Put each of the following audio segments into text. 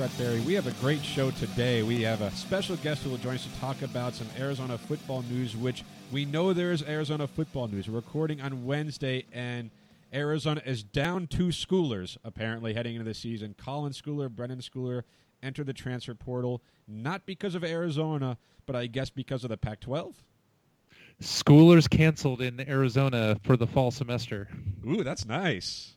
Brett Berry. We have a great show today. We have a special guest who will join us to talk about some Arizona football news, which we know there is Arizona football news. We're recording on Wednesday, and Arizona is down two schoolers, apparently, heading into the season. Colin Schooler, Brenden Schooler entered the transfer portal, not because of Arizona, but I guess because of the Pac 12. Schoolers canceled in Arizona for the fall semester. Ooh, that's nice.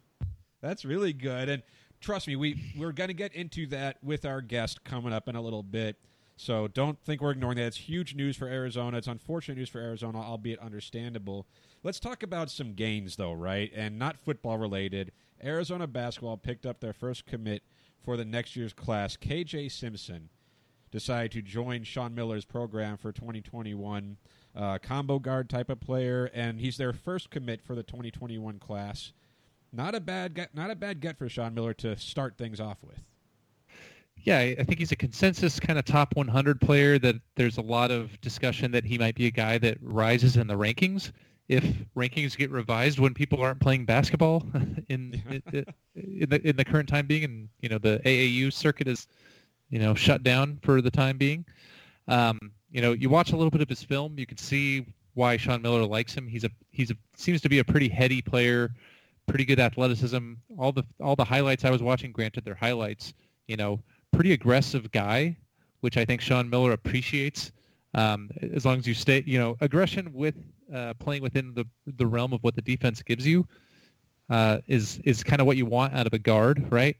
That's really good. And trust me, we we're going to get into that with our guest coming up in a little bit. So don't think we're ignoring that. It's huge news for Arizona. It's unfortunate news for Arizona, albeit understandable. Let's talk about some gains, though, right? And not football related. Arizona basketball picked up their first commit for the next year's class. KJ Simpson decided to join Sean Miller's program for 2021. Uh, combo guard type of player, and he's their first commit for the 2021 class. Not a bad get, not a bad get for Sean Miller to start things off with. Yeah, I think he's a consensus kind of top 100 player that there's a lot of discussion that he might be a guy that rises in the rankings if rankings get revised when people aren't playing basketball in in, in the in the current time being and you know the AAU circuit is you know shut down for the time being. Um, you know, you watch a little bit of his film, you can see why Sean Miller likes him. He's a he's a seems to be a pretty heady player, pretty good athleticism. All the all the highlights I was watching, granted they're highlights, you know, pretty aggressive guy, which I think Sean Miller appreciates. Um, as long as you stay, you know, aggression with uh, playing within the the realm of what the defense gives you uh, is is kind of what you want out of a guard, right?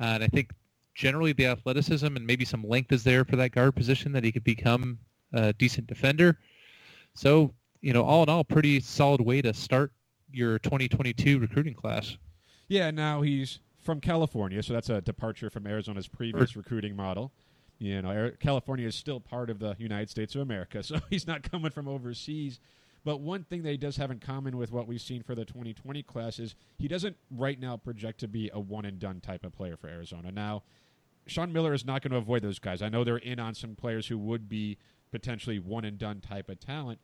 Uh, and I think generally the athleticism and maybe some length is there for that guard position that he could become a decent defender. So, you know, all in all, pretty solid way to start your 2022 recruiting class. Yeah, now he's from California, so that's a departure from Arizona's previous recruiting model. You know, California is still part of the United States of America, so he's not coming from overseas. But one thing that he does have in common with what we've seen for the 2020 class is he doesn't right now project to be a one and done type of player for Arizona. Now, Sean Miller is not going to avoid those guys. I know they're in on some players who would be potentially one and done type of talent,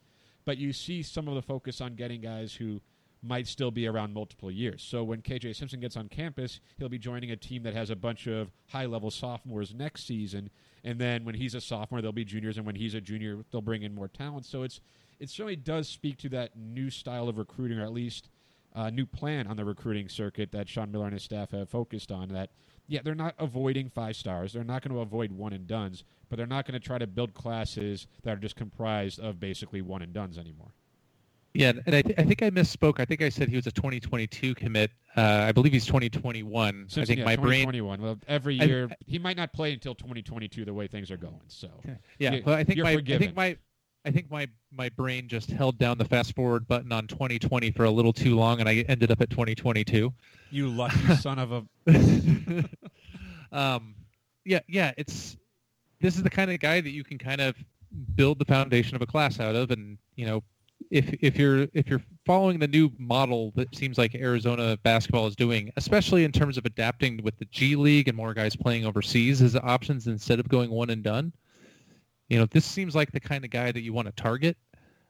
but you see some of the focus on getting guys who might still be around multiple years. So when KJ Simpson gets on campus, he'll be joining a team that has a bunch of high level sophomores next season. And then when he's a sophomore, they'll be juniors, and when he's a junior, they'll bring in more talent. So it's it certainly does speak to that new style of recruiting, or at least a new plan on the recruiting circuit that Sean Miller and his staff have focused on. That yeah, they're not avoiding five stars. They're not going to avoid one and duns, but they're not going to try to build classes that are just comprised of basically one and duns anymore. Yeah, and I, th- I think I misspoke. I think I said he was a 2022 commit. Uh, I believe he's 2021. Simpson, I think yeah, my brain. 2021. Well, every I- year he might not play until 2022 the way things are going. So Yeah, you- well, I think you're my I think my I think my my brain just held down the fast forward button on 2020 for a little too long, and I ended up at 2022. you lucky son of a. um, yeah, yeah, it's this is the kind of guy that you can kind of build the foundation of a class out of, and you know, if if you're if you're following the new model that seems like Arizona basketball is doing, especially in terms of adapting with the G League and more guys playing overseas as options instead of going one and done, you know, this seems like the kind of guy that you want to target.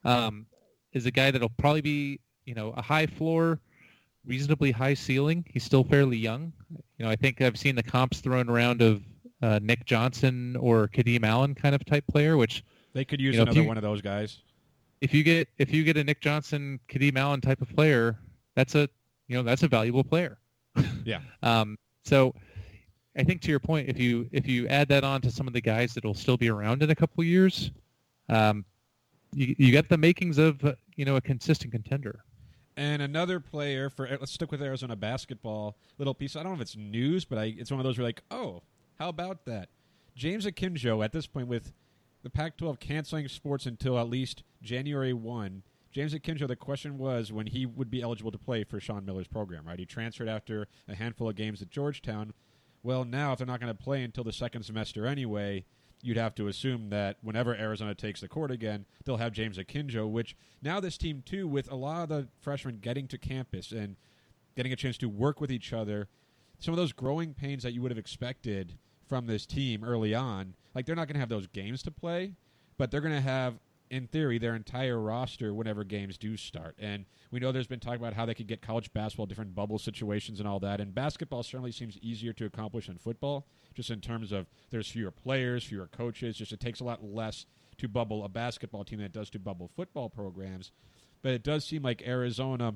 Um, is a guy that'll probably be you know a high floor reasonably high ceiling. He's still fairly young. You know, I think I've seen the comps thrown around of uh, Nick Johnson or Kadeem Allen kind of type player, which They could use You know, another you- one of those guys. If you get if you get a Nick Johnson, Kadeem Allen type of player, that's a you know that's a valuable player. Yeah. Um, so I think to your point, if you if you add that on to some of the guys that will still be around in a couple of years, um, you you get the makings of uh, you know a consistent contender. And another player for let's stick with Arizona basketball. Little piece. I don't know if it's news, but I, it's one of those where like, oh, how about that? James Akinjo at this point with the Pac-12 canceling sports until at least January one. James Akinjo, the question was when he would be eligible to play for Sean Miller's program, right? He transferred after a handful of games at Georgetown. Well, now if they're not going to play until the second semester anyway, you'd have to assume that whenever Arizona takes the court again, they'll have James Akinjo, which now this team too, with a lot of the freshmen getting to campus and getting a chance to work with each other, some of those growing pains that you would have expected from this team early on, like they're not going to have those games to play, but they're going to have in theory, their entire roster whenever games do start. And we know there's been talk about how they could get college basketball, different bubble situations, and all that. And basketball certainly seems easier to accomplish than football, just in terms of there's fewer players, fewer coaches. Just it takes a lot less to bubble a basketball team than it does to bubble football programs. But it does seem like Arizona,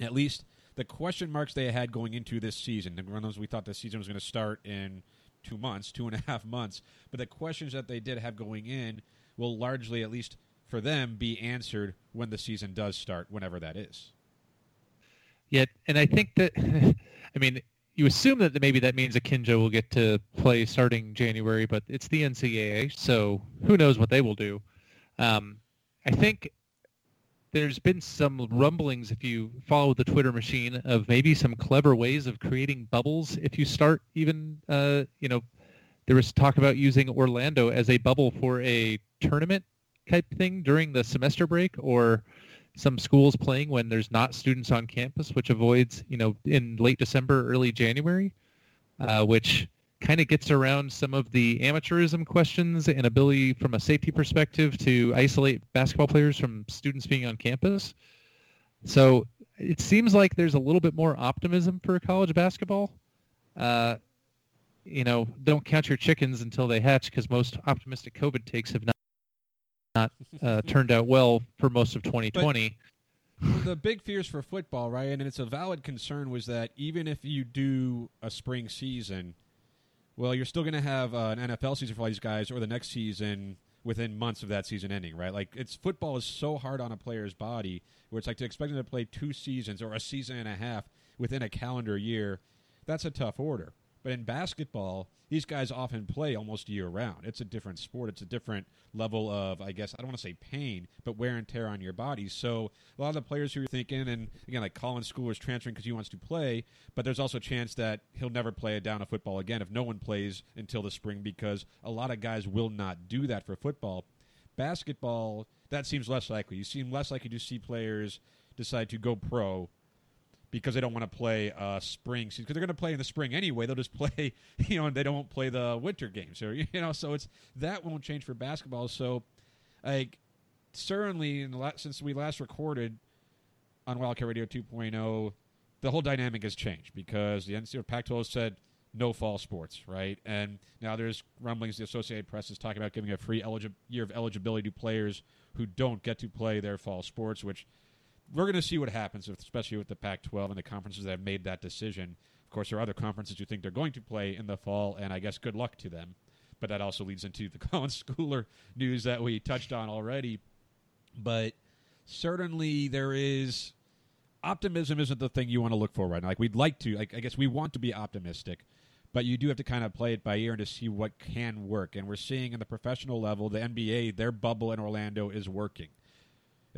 at least the question marks they had going into this season, the ones we thought the season was going to start in two months, two and a half months, but the questions that they did have going in will largely, at least for them, be answered when the season does start, whenever that is. Yeah, and I think that, I mean, you assume that maybe that means Akinjo will get to play starting January, but it's the NCAA, so who knows what they will do. Um, I think there's been some rumblings, if you follow the Twitter machine, of maybe some clever ways of creating bubbles. If you start even, uh, you know, there was talk about using Orlando as a bubble for a tournament type thing during the semester break or some schools playing when there's not students on campus, which avoids, you know, in late December, early January, uh, which kind of gets around some of the amateurism questions and ability from a safety perspective to isolate basketball players from students being on campus. So it seems like there's a little bit more optimism for college basketball. Uh, you know, don't count your chickens until they hatch because most optimistic COVID takes have not not uh, turned out well for most of 2020. But the big fears for football, right, and it's a valid concern, was that even if you do a spring season, well, you're still going to have uh, an NFL season for all these guys, or the next season within months of that season ending, right? Like it's football is so hard on a player's body, where it's like to expect them to play two seasons or a season and a half within a calendar year. That's a tough order. But in basketball, these guys often play almost year round. It's a different sport. It's a different level of, I guess, I don't want to say pain, but wear and tear on your body. So a lot of the players who are thinking, and again, like Colin Schooler is transferring because he wants to play, but there's also a chance that he'll never play a down of football again if no one plays until the spring because a lot of guys will not do that for football. Basketball, that seems less likely. You seem less likely to see players decide to go pro because they don't want to play uh, spring because they're going to play in the spring anyway. They'll just play, you know, and they don't play the winter games or you know. So it's that won't change for basketball. So, like, certainly in the last, since we last recorded on Wildcat Radio 2.0, the whole dynamic has changed because the NCAA Pac-12 said no fall sports, right? And now there's rumblings. The Associated Press is talking about giving a free year of eligibility to players who don't get to play their fall sports, which we're going to see what happens, especially with the Pac-12 and the conferences that have made that decision. Of course, there are other conferences you think they're going to play in the fall, and I guess good luck to them. But that also leads into the Colin Schooler news that we touched on already. But certainly there is optimism isn't the thing you want to look for right now. Like we'd like to, like I guess we want to be optimistic, but you do have to kind of play it by ear and to see what can work. And we're seeing in the professional level, the NBA, their bubble in Orlando is working.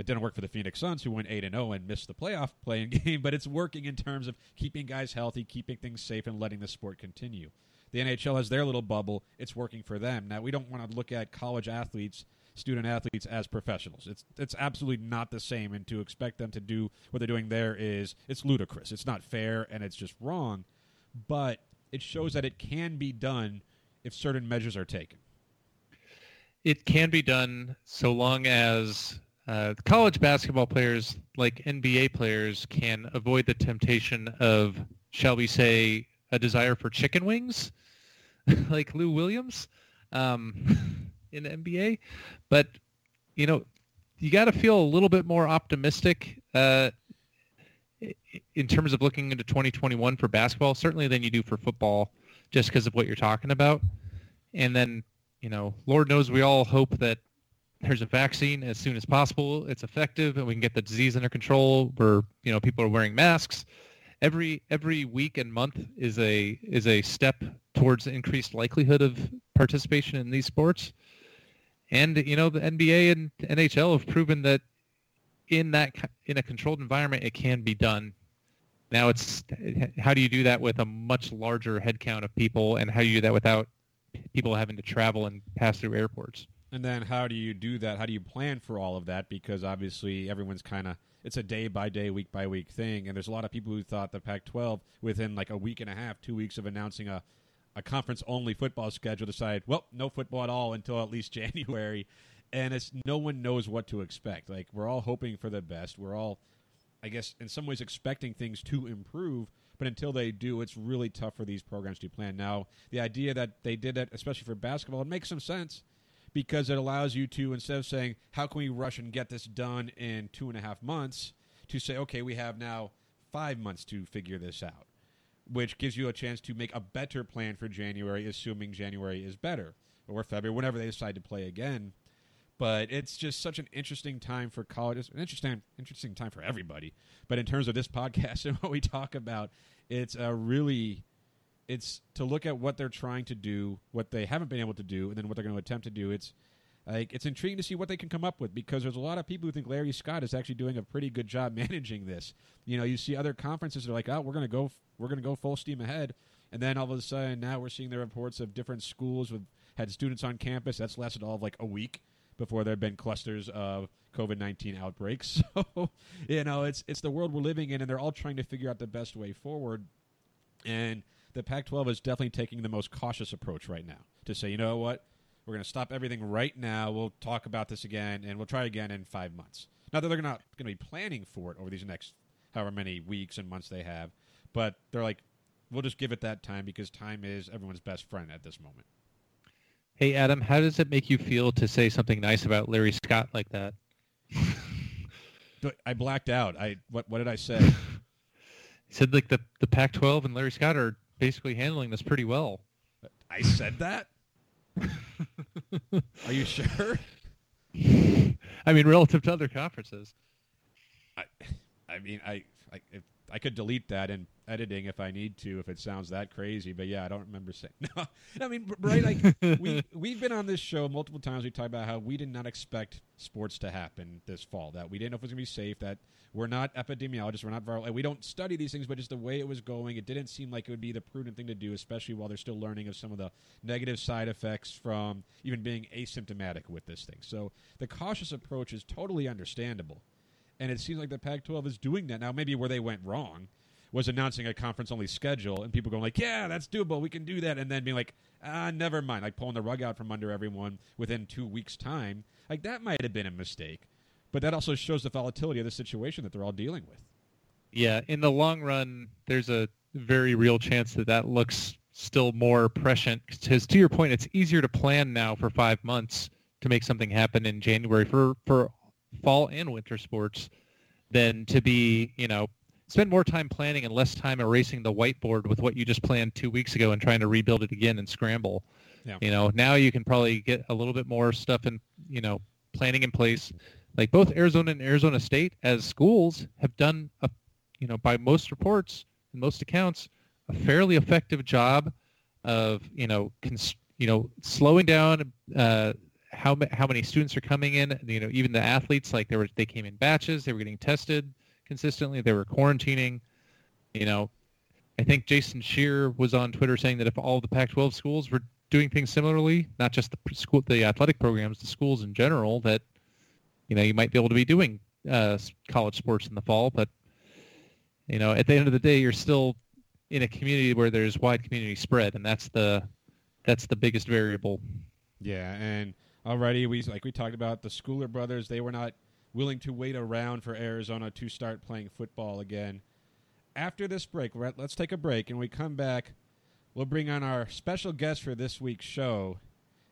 It didn't work for the Phoenix Suns, who went eight and zero oh and missed the playoff playing game. But it's working in terms of keeping guys healthy, keeping things safe, and letting the sport continue. The NHL has their little bubble. It's working for them. Now we don't want to look at college athletes, student athletes, as professionals. It's it's absolutely not the same. And to expect them to do what they're doing there is it's ludicrous. It's not fair, and it's just wrong. But it shows that it can be done if certain measures are taken. It can be done so long as uh, college basketball players, like NBA players, can avoid the temptation of, shall we say, a desire for chicken wings, like Lou Williams um, in the NBA. But, you know, you got to feel a little bit more optimistic uh, in terms of looking into 2021 for basketball, certainly than you do for football, just because of what you're talking about. And then, you know, Lord knows we all hope that there's a vaccine as soon as possible. It's effective, and we can get the disease under control. Where you know people are wearing masks. Every every week and month is a is a step towards increased likelihood of participation in these sports. And you know the NBA and NHL have proven that in that in a controlled environment it can be done. Now it's how do you do that with a much larger headcount of people, and how do you do that without people having to travel and pass through airports? And then how do you do that? How do you plan for all of that? Because obviously everyone's kind of it's a day by day, week by week thing, and there's a lot of people who thought the Pac-12 within like a week and a half, two weeks of announcing a a conference only football schedule decided, well, no football at all until at least January, and it's no one knows what to expect. Like we're all hoping for the best. We're all, I guess, in some ways expecting things to improve. But until they do, it's really tough for these programs to plan. Now, the idea that they did it, especially for basketball, it makes some sense because it allows you to instead of saying how can we rush and get this done in two and a half months, to say okay, we have now five months to figure this out which gives you a chance to make a better plan for January, assuming January is better or February, whenever they decide to play again. But it's just such an interesting time for college. An interesting, interesting time for everybody. But in terms of this podcast and what we talk about, it's a really, it's to look at what they're trying to do, what they haven't been able to do, and then what they're going to attempt to do. It's like it's intriguing to see what they can come up with because there's a lot of people who think Larry Scott is actually doing a pretty good job managing this. You know, you see other conferences that are like, oh, we're going to go, we're going to go full steam ahead, and then all of a sudden now we're seeing the reports of different schools with had students on campus. That's lasted all of like a week before there have been clusters of COVID nineteen outbreaks. So you know, it's it's the world we're living in, and they're all trying to figure out the best way forward. And the Pac-12 is definitely taking the most cautious approach right now to say, you know what, we're going to stop everything right now. We'll talk about this again, and we'll try again in five months. Now that they're not going to be planning for it over these next however many weeks and months they have, but they're like, we'll just give it that time because time is everyone's best friend at this moment. Hey, Adam, how does it make you feel to say something nice about Larry Scott like that? I blacked out. I what what did I say? said like the the Pac-12 and Larry Scott are basically handling this pretty well. I said that. Are you sure? I mean, relative to other conferences. I, I mean, I, I, if, I could delete that in editing if I need to, if it sounds that crazy. But yeah, I don't remember saying. No, I mean, right? Like we we've been on this show multiple times. We talked about how we did not expect sports to happen this fall. That we didn't know if it was going to be safe. That we're not epidemiologists. We're not viral. We don't study these things, but just the way it was going, it didn't seem like it would be the prudent thing to do, especially while they're still learning of some of the negative side effects from even being asymptomatic with this thing. So the cautious approach is totally understandable. And it seems like the Pac 12 is doing that. Now, maybe where they went wrong was announcing a conference only schedule and people going like, yeah, that's doable. We can do that. And then being like, ah, never mind. Like pulling the rug out from under everyone within two weeks' time. Like that might have been a mistake. But that also shows the volatility of the situation that they're all dealing with. Yeah, in the long run, there's a very real chance that that looks still more prescient. Because to your point, it's easier to plan now for five months to make something happen in January for for fall and winter sports than to be, you know, spend more time planning and less time erasing the whiteboard with what you just planned two weeks ago and trying to rebuild it again and scramble. Yeah. You know, now you can probably get a little bit more stuff in, you know, planning in place like both Arizona and Arizona State as schools have done a, you know, by most reports and most accounts, a fairly effective job of, you know, cons- you know, slowing down uh, how how many students are coming in. You know, even the athletes, like they were they came in batches, they were getting tested consistently, they were quarantining. You know, I think Jason Scheer was on Twitter saying that if all the Pac-12 schools were doing things similarly, not just the school, the athletic programs, the schools in general, that you know, you might be able to be doing uh, college sports in the fall, but you know, at the end of the day, you're still in a community where there's wide community spread, and that's the that's the biggest variable. Yeah, and already we like we talked about the Schooler brothers. They were not willing to wait around for Arizona to start playing football again. After this break, at, let's take a break, and we come back. We'll bring on our special guest for this week's show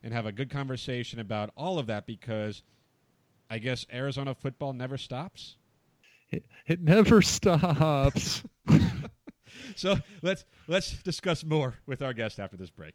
and have a good conversation about all of that because I guess Arizona football never stops. It, it never stops. So let's let's discuss more with our guest after this break.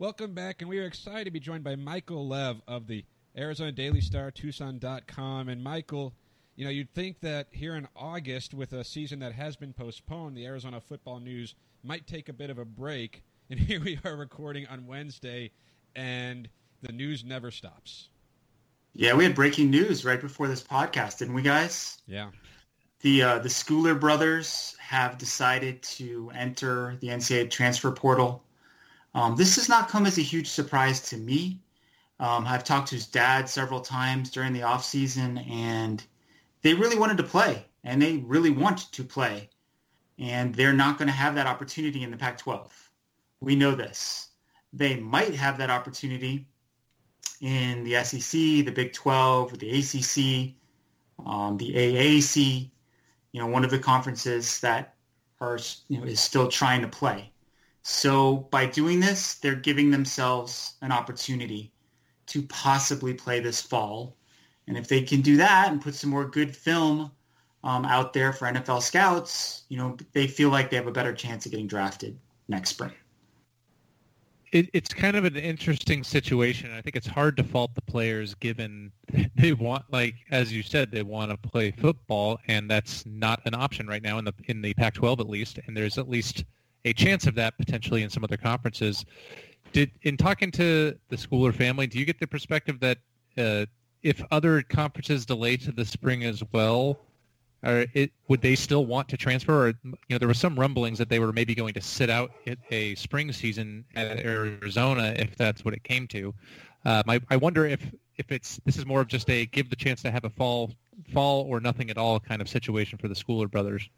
Welcome back, and we are excited to be joined by Michael Lev of the Arizona Daily Star, Tucson.com. And Michael, you know, you'd think that here in August, with a season that has been postponed, the Arizona football news might take a bit of a break. And here we are recording on Wednesday, and the news never stops. Yeah, we had breaking news right before this podcast, didn't we, guys? Yeah. The uh, the Schooler brothers have decided to enter the NCAA transfer portal. Um, this does not come as a huge surprise to me. Um, I've talked to his dad several times during the offseason, and they really wanted to play, and they really want to play. And they're not going to have that opportunity in the Pac-12. We know this. They might have that opportunity in the SEC, the Big 12, the ACC, um, the AAC, you know, one of the conferences that are, you know, is still trying to play. So by doing this, they're giving themselves an opportunity to possibly play this fall. And if they can do that and put some more good film um, out there for NFL scouts, you know, they feel like they have a better chance of getting drafted next spring. it, it's kind of an interesting situation. I think it's hard to fault the players given they want, like as you said, they want to play football, and that's not an option right now in the in the Pac-12 at least. And there's at least a chance of that potentially in some other conferences. Did in talking to the school or family, do you get the perspective that uh, if other conferences delay to the spring as well, or it, would they still want to transfer? Or you know, there were some rumblings that they were maybe going to sit out a spring season at Arizona if that's what it came to. Um, I, I wonder if if it's this is more of just a give the chance to have a fall fall or nothing at all kind of situation for the Schooler brothers.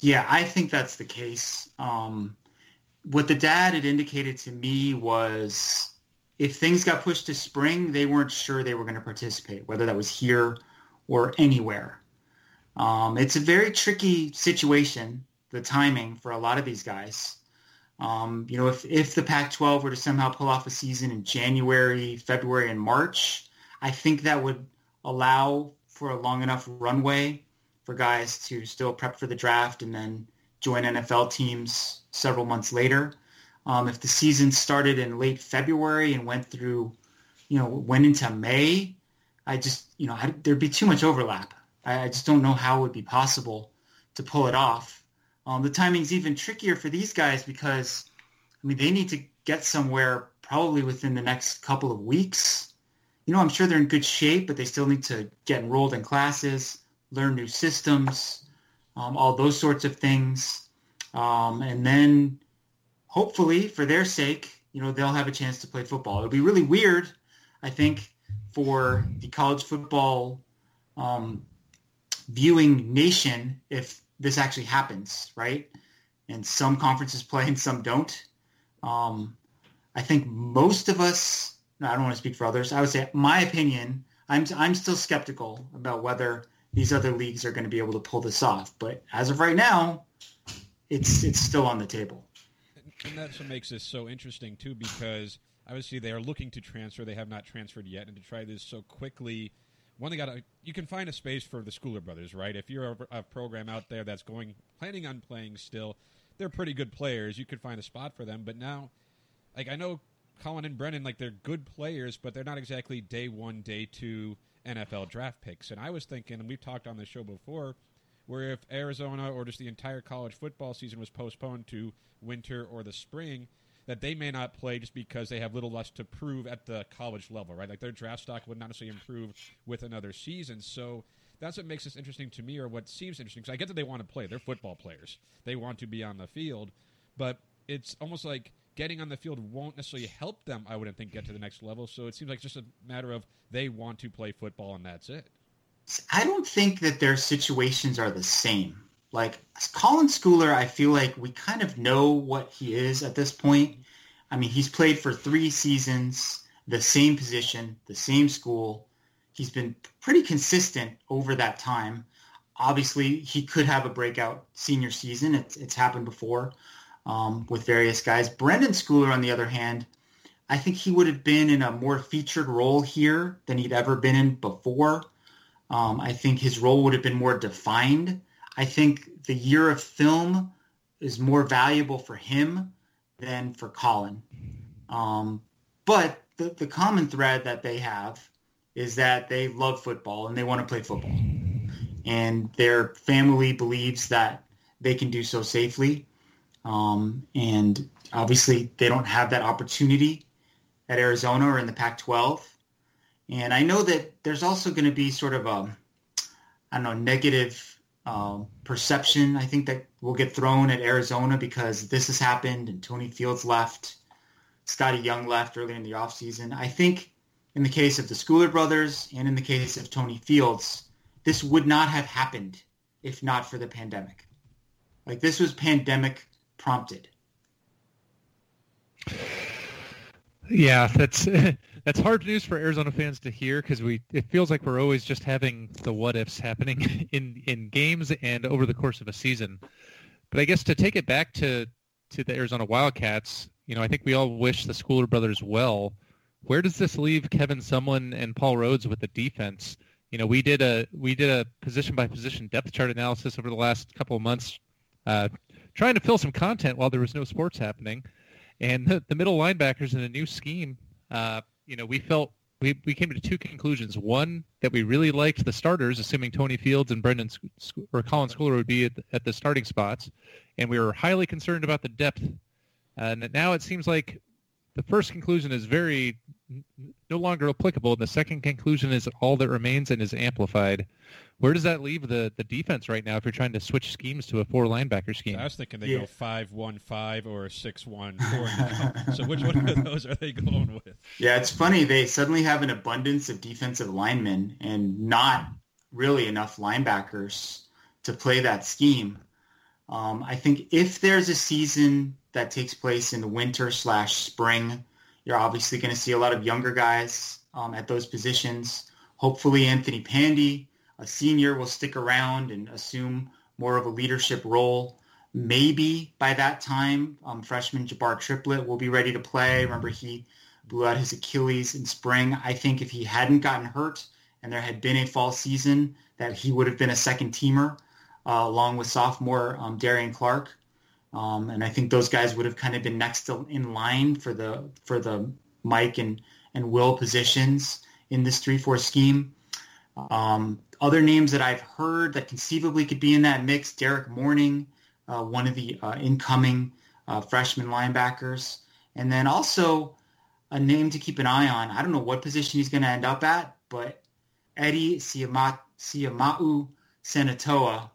Yeah, I think that's the case. Um, what the dad had indicated to me was if things got pushed to spring, they weren't sure they were going to participate, whether that was here or anywhere. Um, it's a very tricky situation, the timing for a lot of these guys. Um, you know, if, if the Pac-12 were to somehow pull off a season in January, February, and March, I think that would allow for a long enough runway for guys to still prep for the draft and then join NFL teams several months later. Um, if the season started in late February and went through, you know, went into May, I just, you know, I, there'd be too much overlap. I, I, just don't know how it would be possible to pull it off. Um, the timing's even trickier for these guys because, I mean, they need to get somewhere probably within the next couple of weeks. You know, I'm sure they're in good shape, but they still need to get enrolled in classes, learn new systems, um, all those sorts of things. Um, and then hopefully for their sake, you know, they'll have a chance to play football. It'll be really weird, I think, for the college football um, viewing nation if this actually happens, right? And some conferences play and some don't. Um, I think most of us, no, I don't want to speak for others. I would say my opinion, I'm, I'm still skeptical about whether these other leagues are going to be able to pull this off. But as of right now, it's it's still on the table. And that's what makes this so interesting too, because obviously they are looking to transfer. They have not transferred yet, and to try this so quickly. One, they got you can find a space for the Schooler brothers, right? If you're a, a program out there that's going planning on playing still, they're pretty good players. You could find a spot for them. But now, like I know Colin and Brennan, like they're good players, but they're not exactly day one, day two NFL draft picks. And I was thinking, and we've talked on the show before, where if Arizona or just the entire college football season was postponed to winter or the spring, that they may not play just because they have little less to prove at the college level, right? Like their draft stock would not necessarily improve with another season. So that's what makes this interesting to me, or what seems interesting. Because I get that they want to play; they're football players; they want to be on the field, but it's almost like getting on the field won't necessarily help them. I wouldn't think get to the next level. So it seems like just a matter of they want to play football and that's it. I don't think that their situations are the same. Like Colin Schooler, I feel like we kind of know what he is at this point. I mean, he's played for three seasons, the same position, the same school. He's been pretty consistent over that time. Obviously, he could have a breakout senior season. It's, it's happened before um, with various guys. Brenden Schooler, on the other hand, I think he would have been in a more featured role here than he'd ever been in before. Um, I think his role would have been more defined. I think the year of film is more valuable for him than for Colin. Um, but the, the common thread that they have is that they love football and they want to play football. And their family believes that they can do so safely. Um, and obviously they don't have that opportunity at Arizona or in the Pac-12. And I know that there's also going to be sort of a, I don't know, negative uh, perception. I think that will get thrown at Arizona because this has happened and Tony Fields left, Scottie Young left early in the offseason. I think in the case of the Schooler brothers and in the case of Tony Fields, this would not have happened if not for the pandemic. Like this was pandemic prompted. Yeah, that's that's hard news for Arizona fans to hear because we it feels like we're always just having the what ifs happening in in games and over the course of a season. But I guess to take it back to to the Arizona Wildcats, you know, I think we all wish the Schooler brothers well. Where does this leave Kevin Sumlin and Paul Rhoads with the defense? You know, we did a we did a position by position depth chart analysis over the last couple of months, uh, trying to fill some content while there was no sports happening. And the, the middle linebackers in a new scheme, uh, you know, we felt we, we came to two conclusions. One, that we really liked the starters, assuming Tony Fields and Brenden or Colin Schooler would be at the, at the starting spots, and we were highly concerned about the depth. And now it seems like the first conclusion is very no longer applicable, and the second conclusion is all that remains and is amplified. Where does that leave the, the defense right now if you're trying to switch schemes to a four linebacker scheme? I was thinking they Yeah. go five one five or six one four. so which one of those are they going with? Yeah, it's funny. They suddenly have an abundance of defensive linemen and not really enough linebackers to play that scheme. Um, I think if there's a season that takes place in the winter slash spring, you're obviously going to see a lot of younger guys um, at those positions. Hopefully, Anthony Pandy, a senior, will stick around and assume more of a leadership role. Maybe by that time, um, freshman Jabbar Triplett will be ready to play. Remember, he blew out his Achilles in spring. I think if he hadn't gotten hurt and there had been a fall season, that he would have been a second teamer uh, along with sophomore um, Darian Clark. Um, and I think those guys would have kind of been next in line for the for the Mike and and Will positions in this three four scheme. Um, other names that I've heard that conceivably could be in that mix: Derrick Mourning, uh, one of the uh, incoming uh, freshman linebackers, and then also a name to keep an eye on. I don't know what position he's going to end up at, but Eddie Siama- Siamau Senatoa,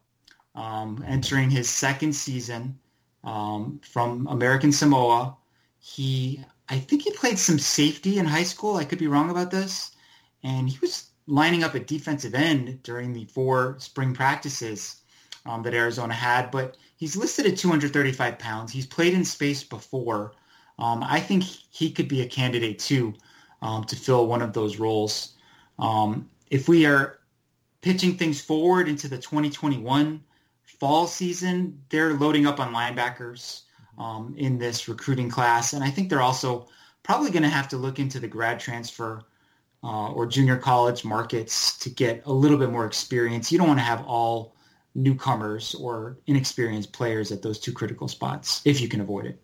um, entering his second season um, from American Samoa. He, I think he played some safety in high school. I could be wrong about this. And he was lining up at defensive end during the four spring practices um, that Arizona had. But he's listed at 235 pounds. He's played in space before. Um, I think he could be a candidate too um, to fill one of those roles. Um, if we are pitching things forward into the 2021 fall season, they're loading up on linebackers um, in this recruiting class. And I think they're also probably going to have to look into the grad transfer uh, or junior college markets to get a little bit more experience. You don't want to have all newcomers or inexperienced players at those two critical spots if you can avoid it.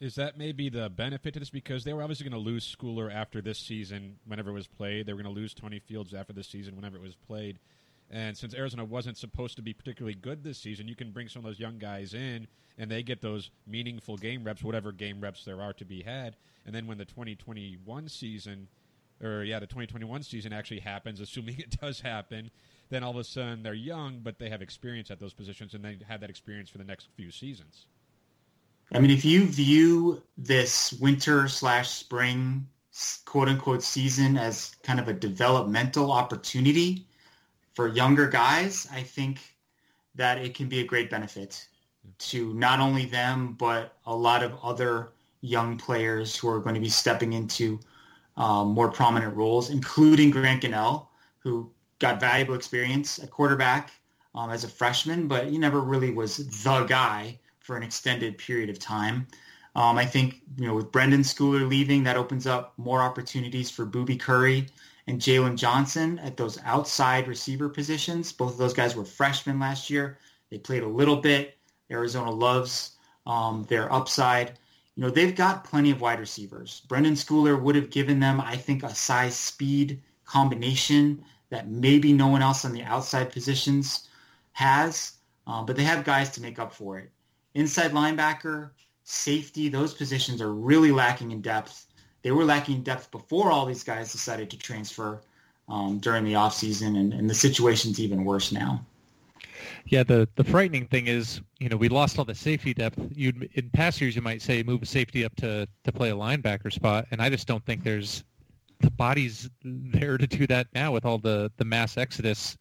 Is that maybe the benefit to this? Because they were obviously going to lose Schooler after this season, whenever it was played. They were going to lose Tony Fields after this season, whenever it was played. And since Arizona wasn't supposed to be particularly good this season, you can bring some of those young guys in, and they get those meaningful game reps, whatever game reps there are to be had. And then when the 2021 season, or yeah, the 2021 season actually happens, assuming it does happen, then all of a sudden they're young, but they have experience at those positions, and they have that experience for the next few seasons. I mean, if you view this winter slash spring quote unquote season as kind of a developmental opportunity for younger guys, I think that it can be a great benefit to not only them, but a lot of other young players who are going to be stepping into um, more prominent roles, including Grant Gunnell, who got valuable experience at quarterback um, as a freshman, but he never really was the guy for an extended period of time. Um, I think you know with Brenden Schooler leaving, that opens up more opportunities for Boobie Curry and Jalen Johnson at those outside receiver positions. Both of those guys were freshmen last year. They played a little bit. Arizona loves um, their upside. You know, they've got plenty of wide receivers. Brenden Schooler would have given them, I think, a size speed combination that maybe no one else on the outside positions has, uh, but they have guys to make up for it. Inside linebacker, safety, those positions are really lacking in depth. They were lacking in depth before all these guys decided to transfer um, during the offseason, and, and the situation's even worse now. Yeah, the the frightening thing is, you know, we lost all the safety depth. You'd in past years, you might say move a safety up to to play a linebacker spot, and I just don't think there's the bodies there to do that now with all the the mass exodus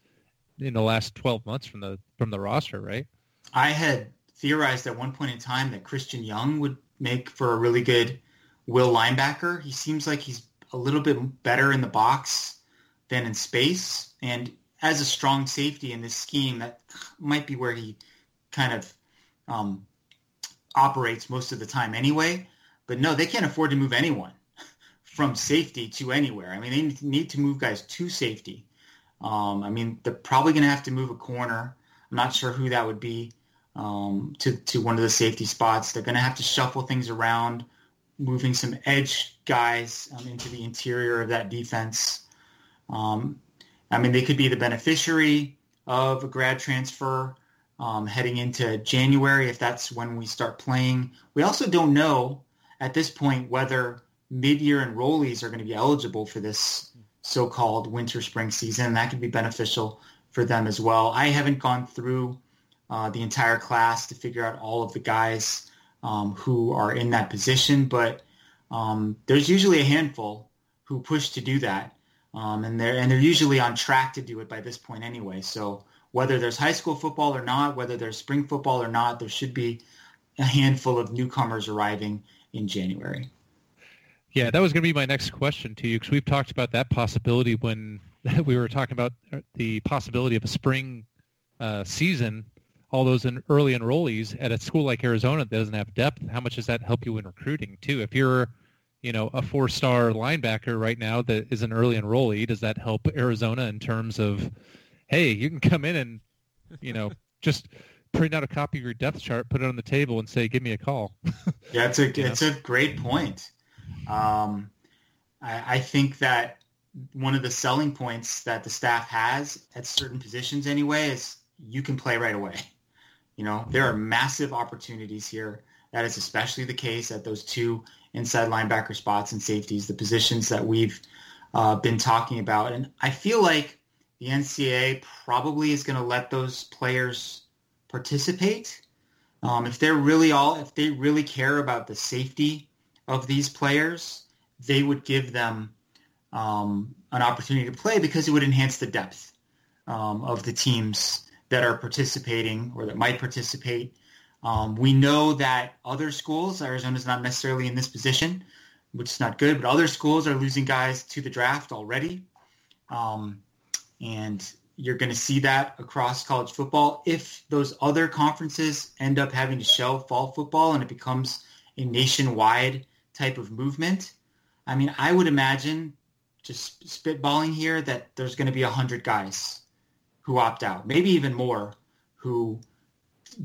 in the last 12 months from the from the roster, right? I had theorized at one point in time that Christian Young would make for a really good will linebacker. He seems like he's a little bit better in the box than in space, and as a strong safety in this scheme, that might be where he kind of um, operates most of the time anyway. But no, they can't afford to move anyone from safety to anywhere. I mean, they need to move guys to safety. Um, I mean, they're probably going to have to move a corner. I'm not sure who that would be um, to to one of the safety spots. They're going to have to shuffle things around, moving some edge guys um, into the interior of that defense. Um, I mean, they could be the beneficiary of a grad transfer um, heading into January if that's when we start playing. We also don't know at this point whether mid-year enrollees are going to be eligible for this so-called winter spring season. That could be beneficial for them as well. I haven't gone through uh, the entire class to figure out all of the guys um, who are in that position, but um, there's usually a handful who push to do that. Um, and they're and they're usually on track to do it by this point anyway. So whether there's high school football or not, whether there's spring football or not, there should be a handful of newcomers arriving in January. Yeah, that was going to be my next question to you because we've talked about that possibility when we were talking about the possibility of a spring uh, season. All those early enrollees at a school like Arizona that doesn't have depth, how much does that help you in recruiting too? If you're you know, a four-star linebacker right now that is an early enrollee. Does that help Arizona in terms of, hey, you can come in and, you know, just print out a copy of your depth chart, put it on the table, and say, "Give me a call." yeah, it's a it's know? a great point. Um, I, I think that one of the selling points that the staff has at certain positions anyway is you can play right away. You know, there are massive opportunities here. That is especially the case at those two inside linebacker spots and safeties, the positions that we've uh, been talking about. And I feel like the NCAA probably is going to let those players participate. Um, if they're really all, if they really care about the safety of these players, they would give them um, an opportunity to play because it would enhance the depth um, of the teams that are participating or that might participate um, we know that other schools, Arizona is not necessarily in this position, which is not good, but other schools are losing guys to the draft already. Um, and you're going to see that across college football. If those other conferences end up having to shelve fall football and it becomes a nationwide type of movement, I mean, I would imagine, just spitballing here, that there's going to be 100 guys who opt out, maybe even more, who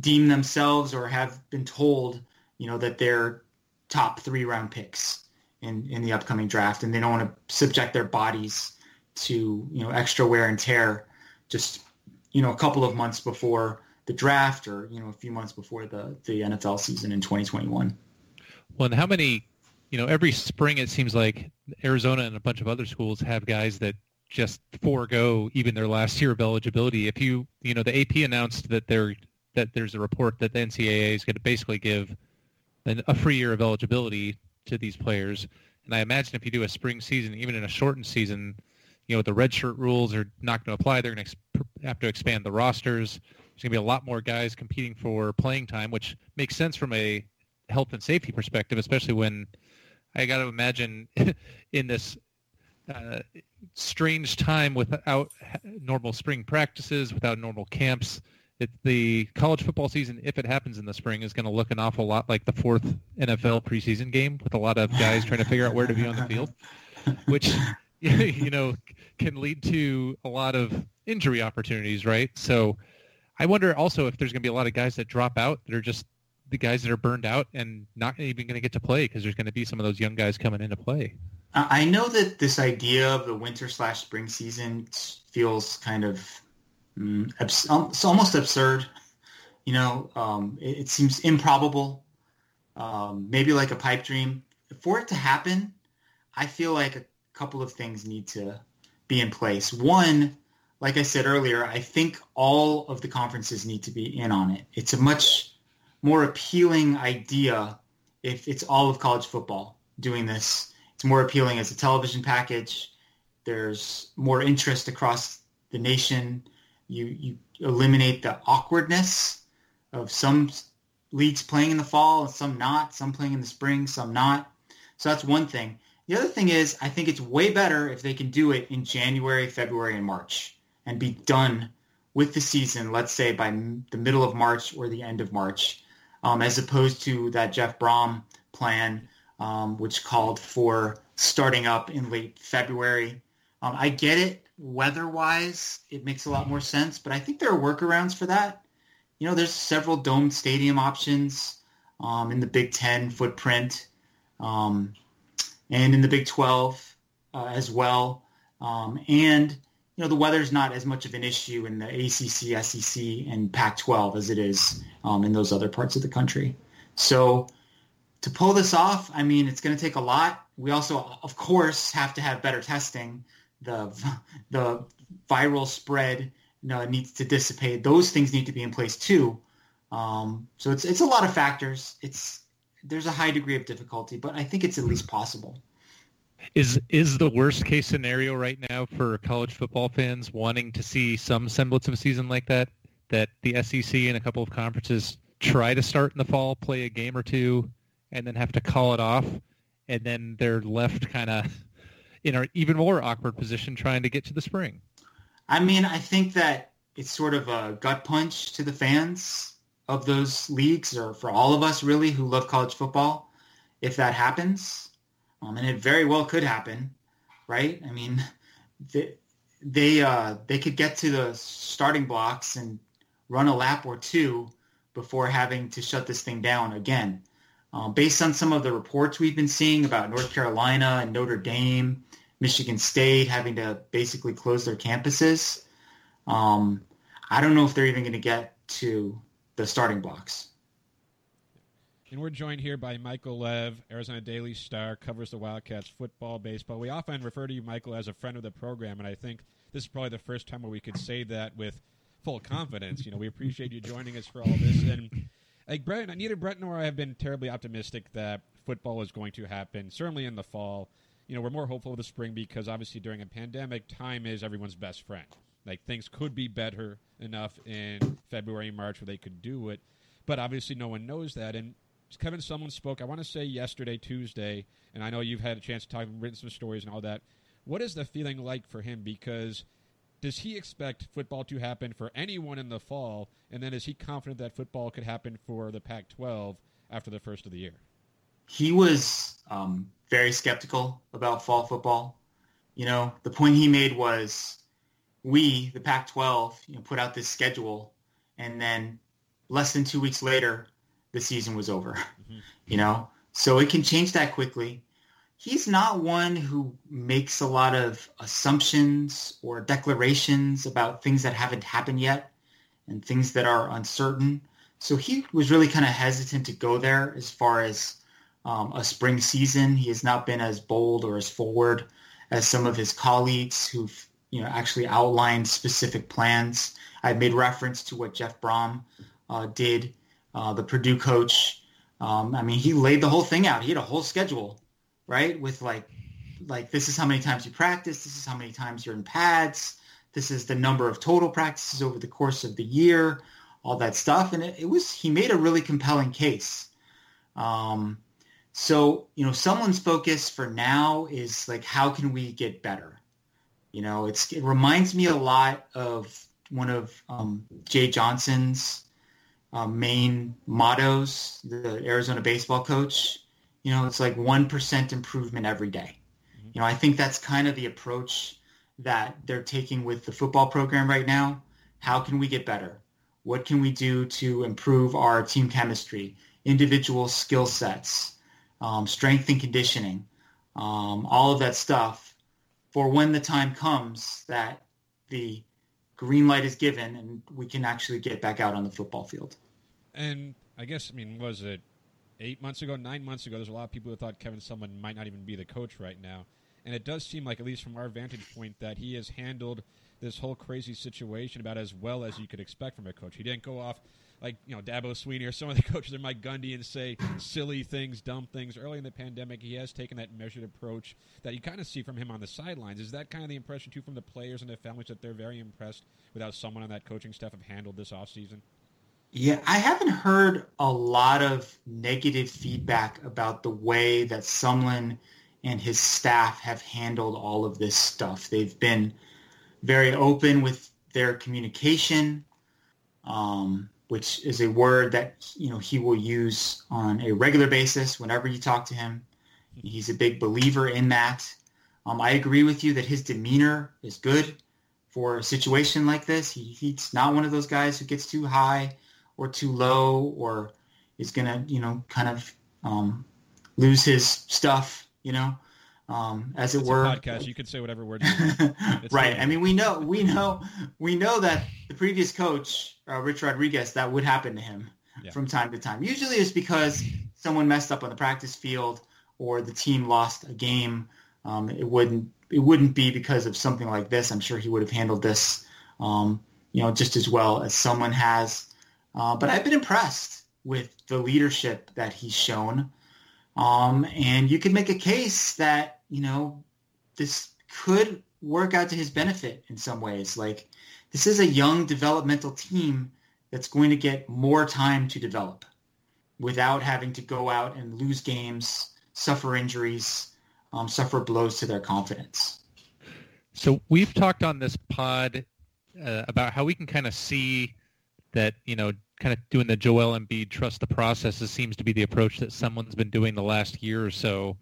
deem themselves or have been told, you know, that they're top three round picks in, in the upcoming draft and they don't want to subject their bodies to, you know, extra wear and tear just, you know, a couple of months before the draft or, you know, a few months before the, the NFL season in 2021. Well, and how many, you know, every spring it seems like Arizona and a bunch of other schools have guys that just forego even their last year of eligibility. If you, you know, the AP announced that they're that there's a report that the NCAA is going to basically give then a free year of eligibility to these players. And I imagine if you do a spring season, even in a shortened season, you know, the redshirt rules are not going to apply. They're going to have to expand the rosters. There's going to be a lot more guys competing for playing time, which makes sense from a health and safety perspective, especially when I got to imagine in this uh, strange time without normal spring practices, without normal camps. It, the college football season, if it happens in the spring, is going to look an awful lot like the fourth NFL preseason game with a lot of guys trying to figure out where to be on the field, which you know can lead to a lot of injury opportunities, right? So I wonder also if there's going to be a lot of guys that drop out that are just the guys that are burned out and not even going to get to play because there's going to be some of those young guys coming into play. I know that this idea of the winter slash spring season feels kind of mm, abs- um, it's almost absurd. You know, um, it, it, seems improbable, um, maybe like a pipe dream. For it to happen, I feel like a couple of things need to be in place. One, like I said earlier, I think all of the conferences need to be in on it. It's a much more appealing idea if it's all of college football doing this. It's more appealing as a television package. There's more interest across the nation. You you eliminate the awkwardness of some leagues playing in the fall and some not, some playing in the spring, some not. So that's one thing. The other thing is I think it's way better if they can do it in January, February, and March and be done with the season, let's say by the middle of March or the end of March um, as opposed to that Jeff Brohm plan, um, which called for starting up in late February. Um, I get it weather-wise; it makes a lot more sense, but I think there are workarounds for that. You know, there's several domed stadium options um, in the Big Ten footprint um, and in the Big 12 uh, as well. Um, and you know, the weather's not as much of an issue in the ACC, SEC, and Pac-12 as it is um, in those other parts of the country. So to pull this off, I mean, it's going to take a lot. We also, of course, have to have better testing. The the viral spread you know, needs to dissipate. Those things need to be in place too. Um, so it's it's a lot of factors. It's there's a high degree of difficulty, but I think it's at least possible. Is is the worst case scenario right now for college football fans wanting to see some semblance of a season like that? That the SEC and a couple of conferences try to start in the fall, play a game or two, and then have to call it off, and then they're left kind of in an even more awkward position trying to get to the spring. I mean, I think that it's sort of a gut punch to the fans of those leagues, or for all of us really who love college football, if that happens. Um, and it very well could happen, right? I mean, they they, uh, they could get to the starting blocks and run a lap or two before having to shut this thing down again. Um, based on some of the reports we've been seeing about North Carolina and Notre Dame, Michigan State having to basically close their campuses, um, I don't know if they're even going to get to the starting blocks. And we're joined here by Michael Lev, Arizona Daily Star, covers the Wildcats football, baseball. We often refer to you, Michael, as a friend of the program, and I think this is probably the first time where we could say that with full confidence. You know, we appreciate you joining us for all this. And like Brett, neither Brett nor I have been terribly optimistic that football is going to happen. Certainly in the fall. You know, we're more hopeful of the spring because obviously during a pandemic, time is everyone's best friend. Like things could be better enough in February, March where they could do it, but obviously no one knows that. And Kevin Sumlin spoke, I want to say yesterday, Tuesday, and I know you've had a chance to talk, written some stories and all that. What is the feeling like for him? Because does he expect football to happen for anyone in the fall? And then is he confident that football could happen for the Pac 12 after the first of the year? He was um, very skeptical about fall football. You know, the point he made was we, the Pac 12, you know, put out this schedule, and then less than two weeks later, the season was over. Mm-hmm. You know, so it can change that quickly. He's not one who makes a lot of assumptions or declarations about things that haven't happened yet and things that are uncertain. So he was really kind of hesitant to go there as far as um, a spring season. He has not been as bold or as forward as some of his colleagues who've you know actually outlined specific plans. I made reference to what Jeff Brohm uh, did uh, the Purdue coach Um, I mean, he laid the whole thing out. He had a whole schedule, right? With like, like this is how many times you practice. This is how many times you're in pads. This is the number of total practices over the course of the year, all that stuff. And it, it was, he made a really compelling case. Um, so, you know, Sumlin's focus for now is like, how can we get better? You know, it's, it reminds me a lot of one of um, Jay Johnson's uh, main mottos, the Arizona baseball coach. You know, it's like 1% improvement every day. Mm-hmm. You know, I think that's kind of the approach that they're taking with the football program right now. How can we get better? What can we do to improve our team chemistry, individual skill sets, um, strength and conditioning, um, all of that stuff for when the time comes that the green light is given and we can actually get back out on the football field. And I guess, I mean, was it eight months ago, nine months ago? There's a lot of people who thought Kevin Sumlin might not even be the coach right now. And it does seem like, at least from our vantage point, that he has handled this whole crazy situation about as well as you could expect from a coach. He didn't go off like you know Dabo Swinney or some of the coaches or Mike Gundy and say silly things, dumb things. Early in the pandemic, he has taken that measured approach that you kind of see from him on the sidelines. Is that kind of the impression too from the players and the families that they're very impressed with how Sumlin on that coaching staff have handled this offseason? Yeah, I haven't heard a lot of negative feedback about the way that Sumlin and his staff have handled all of this stuff. They've been very open with their communication, um, which is a word that you know he will use on a regular basis whenever you talk to him. He's a big believer in that. Um, I agree with you that his demeanor is good for a situation like this. He, he's not one of those guys who gets too high or too low or is going to, you know, kind of um, lose his stuff you know, um, as it it's were. podcast. You can say whatever word. right. I mean, we know, we know, we know that the previous coach, uh, Rich Rodriguez, that would happen to him yeah. from time to time. Usually, it's because someone messed up on the practice field or the team lost a game. Um, it wouldn't. It wouldn't be because of something like this. I'm sure he would have handled this, um, you know, just as well as Sumlin has. Uh, but I've been impressed with the leadership that he's shown. Um, and you could make a case that, you know, this could work out to his benefit in some ways. Like this is a young developmental team that's going to get more time to develop without having to go out and lose games, suffer injuries, um, suffer blows to their confidence. So we've talked on this pod uh, about how we can kind of see that, you know, kind of doing the Joel Embiid trust the processes seems to be the approach that Sumlin's been doing the last year or so.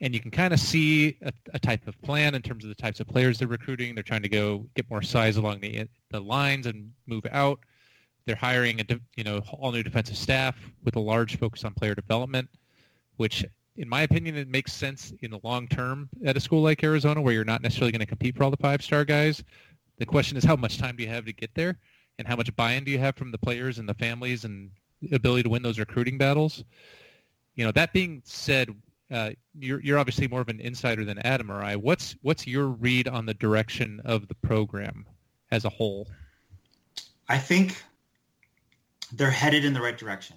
And you can kind of see a, a, type of plan in terms of the types of players they're recruiting. They're trying to go get more size along the the lines and move out. They're hiring a you know all new defensive staff with a large focus on player development, which in my opinion it makes sense in the long term at a school like Arizona where you're not necessarily going to compete for all the five star guys. The question is how much time do you have to get there? And how much buy-in do you have from the players and the families and ability to win those recruiting battles? You know, that being said, uh, you're you're obviously more of an insider than Adam or I. What's what's your read on the direction of the program as a whole? I think they're headed in the right direction.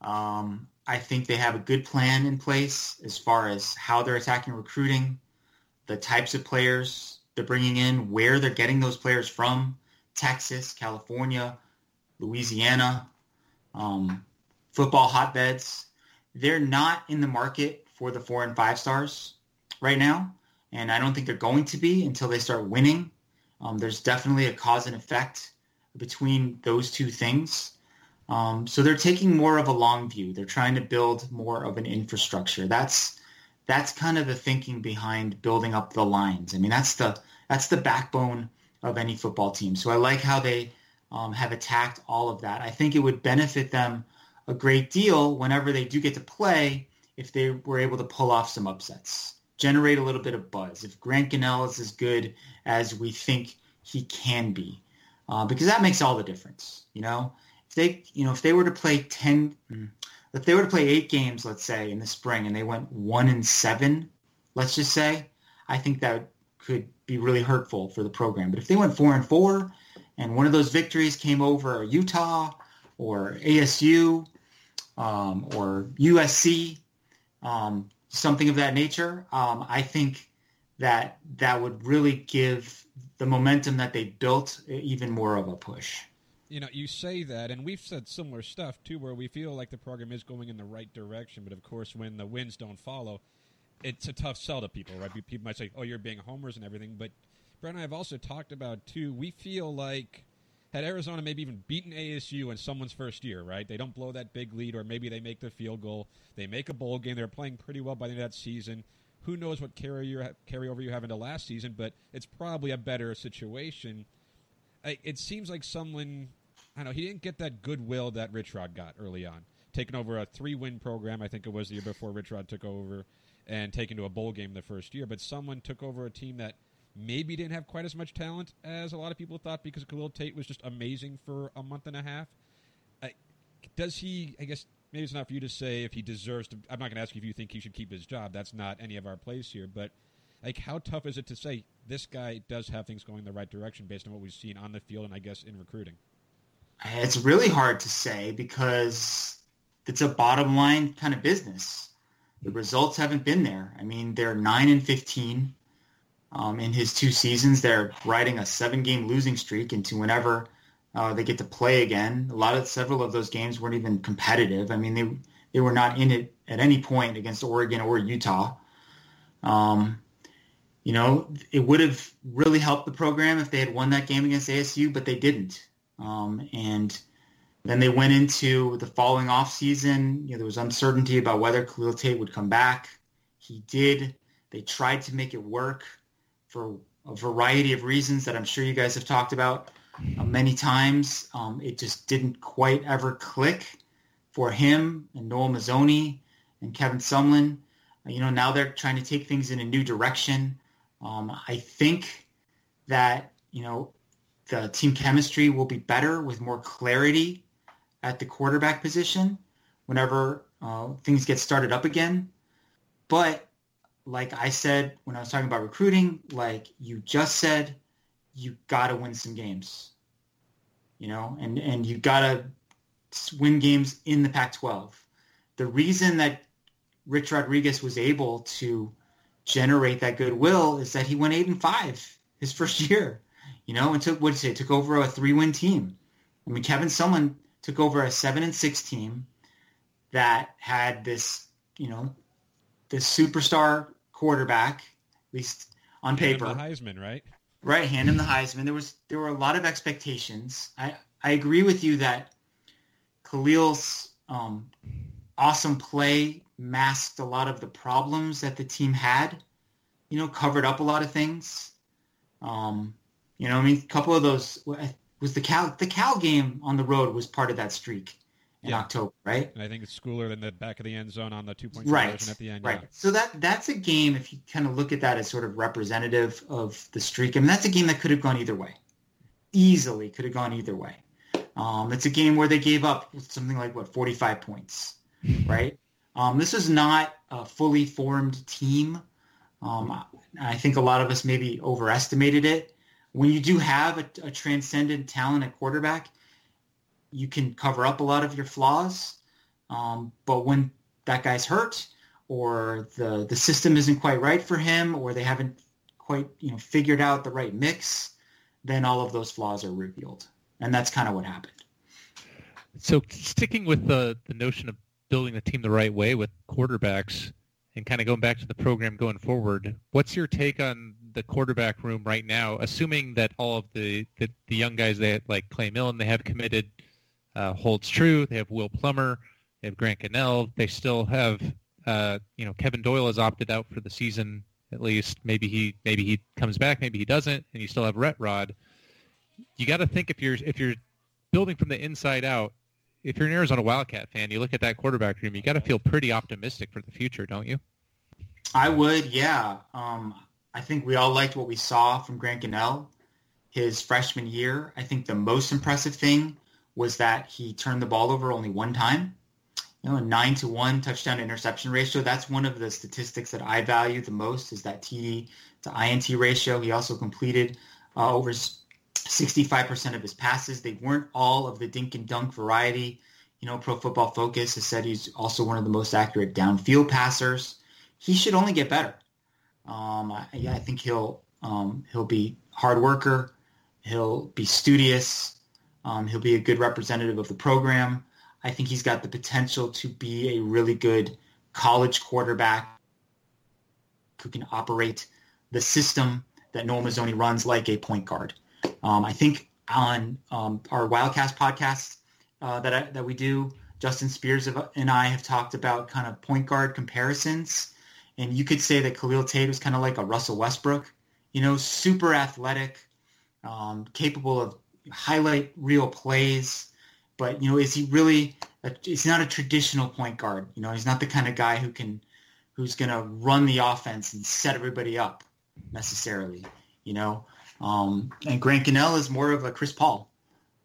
Um, I think they have a good plan in place as far as how they're attacking recruiting, the types of players they're bringing in, where they're getting those players from. Texas, California, Louisiana, um, football hotbeds. They're not in the market for the four and five stars right now, and I don't think they're going to be until they start winning. Um, there's definitely a cause and effect between those two things. Um, so they're taking more of a long view. They're trying to build more of an infrastructure. That's that's kind of the thinking behind building up the lines. I mean, that's the that's the backbone of any football team. So I like how they um, have attacked all of that. I think it would benefit them a great deal whenever they do get to play if they were able to pull off some upsets, generate a little bit of buzz. If Grant Gunnell is as good as we think he can be, uh, because that makes all the difference. You know, if they, you know, if they were to play ten, if they were to play eight games, let's say in the spring, and they went one and seven, let's just say, I think that could be really hurtful for the program. But if they went four and four, and one of those victories came over Utah or ASU, um, or USC, um, something of that nature, um, I think that that would really give the momentum that they built even more of a push. You know, you say that, and we've said similar stuff too, where we feel like the program is going in the right direction. But of course, when the wins don't follow, it's a tough sell to people, right? People might say, "Oh, you're being homers and everything," but Brent and I have also talked about too. We feel like had Arizona maybe even beaten ASU in Sumlin's first year, right? They don't blow that big lead, or maybe they make the field goal. They make a bowl game. They're playing pretty well by the end of that season. Who knows what carry carryover you have into last season, but it's probably a better situation. It seems like Sumlin, I don't know, he didn't get that goodwill that Rich Rod got early on. Taking over a three win program, I think it was the year before Rich Rod took over, and taken to a bowl game the first year. But Sumlin took over a team that maybe didn't have quite as much talent as a lot of people thought because Khalil Tate was just amazing for a month and a half. Uh, does he? I guess maybe it's not for you to say if he deserves to. I'm not going to ask you if you think he should keep his job. That's not any of our plays here. But like, how tough is it to say this guy does have things going the right direction based on what we've seen on the field and I guess in recruiting? It's really hard to say because it's a bottom line kind of business. The results haven't been there. I mean, they're nine and fifteen um, in his two seasons. They're riding a seven-game losing streak into whenever uh, they get to play again. A lot of several of those games weren't even competitive. I mean, they they were not in it at any point against Oregon or Utah. Um, you know, it would have really helped the program if they had won that game against ASU, but they didn't. Um, and then they went into the following off season. You know, there was uncertainty about whether Khalil Tate would come back. He did. They tried to make it work for a variety of reasons that I'm sure you guys have talked about uh, many times. Um, it just didn't quite ever click for him and Noel Mazzone and Kevin Sumlin. Uh, you know, now they're trying to take things in a new direction. Um, I think that, you know, the team chemistry will be better with more clarity at the quarterback position whenever uh, things get started up again. But like I said when I was talking about recruiting, like you just said, you got to win some games, you know, and, and you got to win games in the Pac-12. The reason that Rich Rodriguez was able to generate that goodwill is that he went eight and five his first year, you know, and took what did say, took over a three-win team. I mean, Kevin Sumlin took over a seven and six team that had this, you know, this superstar quarterback, at least on hand paper. the Heisman, right? Right, hand him the Heisman. There was there were a lot of expectations. I I agree with you that Khalil's um, awesome play masked a lot of the problems that the team had. You know, covered up a lot of things. Um, you know, I mean, a couple of those was the Cal the Cal game on the road was part of that streak in Yeah. October, right? And I think it's Schooler in the back of the end zone on the two point right conversion at the end. right yeah. so that that's a game if you kind of look at that as sort of representative of the streak i mean that's a game that could have gone either way easily could have gone either way um, it's a game where they gave up something like what 45 points right um, this is not a fully formed team um, i think a lot of us maybe overestimated it when you do have a, a transcendent talent at quarterback you can cover up a lot of your flaws um, but when that guy's hurt or the, the system isn't quite right for him or they haven't quite you know figured out the right mix, then all of those flaws are revealed. And that's kind of what happened. So sticking with the, the notion of building the team the right way with quarterbacks and kind of going back to the program going forward, what's your take on the quarterback room right now, assuming that all of the, the, the young guys they like Clay Millen they have committed uh, holds true. They have Will Plummer, they have Grant Gunnell. They still have uh, you know Kevin Doyle has opted out for the season at least. Maybe he maybe he comes back, maybe he doesn't, and you still have Rhett Rod. You got to think if you're if you're building from the inside out. If you're an Arizona Wildcat fan, you look at that quarterback room, you got to feel pretty optimistic for the future, don't you? I would, yeah. Um, I think we all liked what we saw from Grant Gunnell his freshman year. I think the most impressive thing was that he turned the ball over only one time. You know, a nine to one touchdown to interception ratio. That's one of the statistics that I value the most is that TD to INT ratio. He also completed uh, over 65% of his passes. They weren't all of the dink and dunk variety. You know, Pro Football Focus has said he's also one of the most accurate downfield passers. He should only get better. Um, I, yeah, I think he'll um, he'll be hard worker. He'll be studious. Um, he'll be a good representative of the program. I think he's got the potential to be a really good college quarterback who can operate the system that Noel Mazzone runs like a point guard. Um, I think on um, our Wildcast podcast uh, that I, that we do, Justin Spears and I have talked about kind of point guard comparisons, and you could say that Khalil Tate was kind of like a Russell Westbrook, you know, super athletic, um, capable of highlight reel plays, but you know, is he really? A, he's not a traditional point guard. You know, he's not the kind of guy who can, who's going to run the offense and set everybody up necessarily. You know, um, and Grant Gunnell is more of a Chris Paul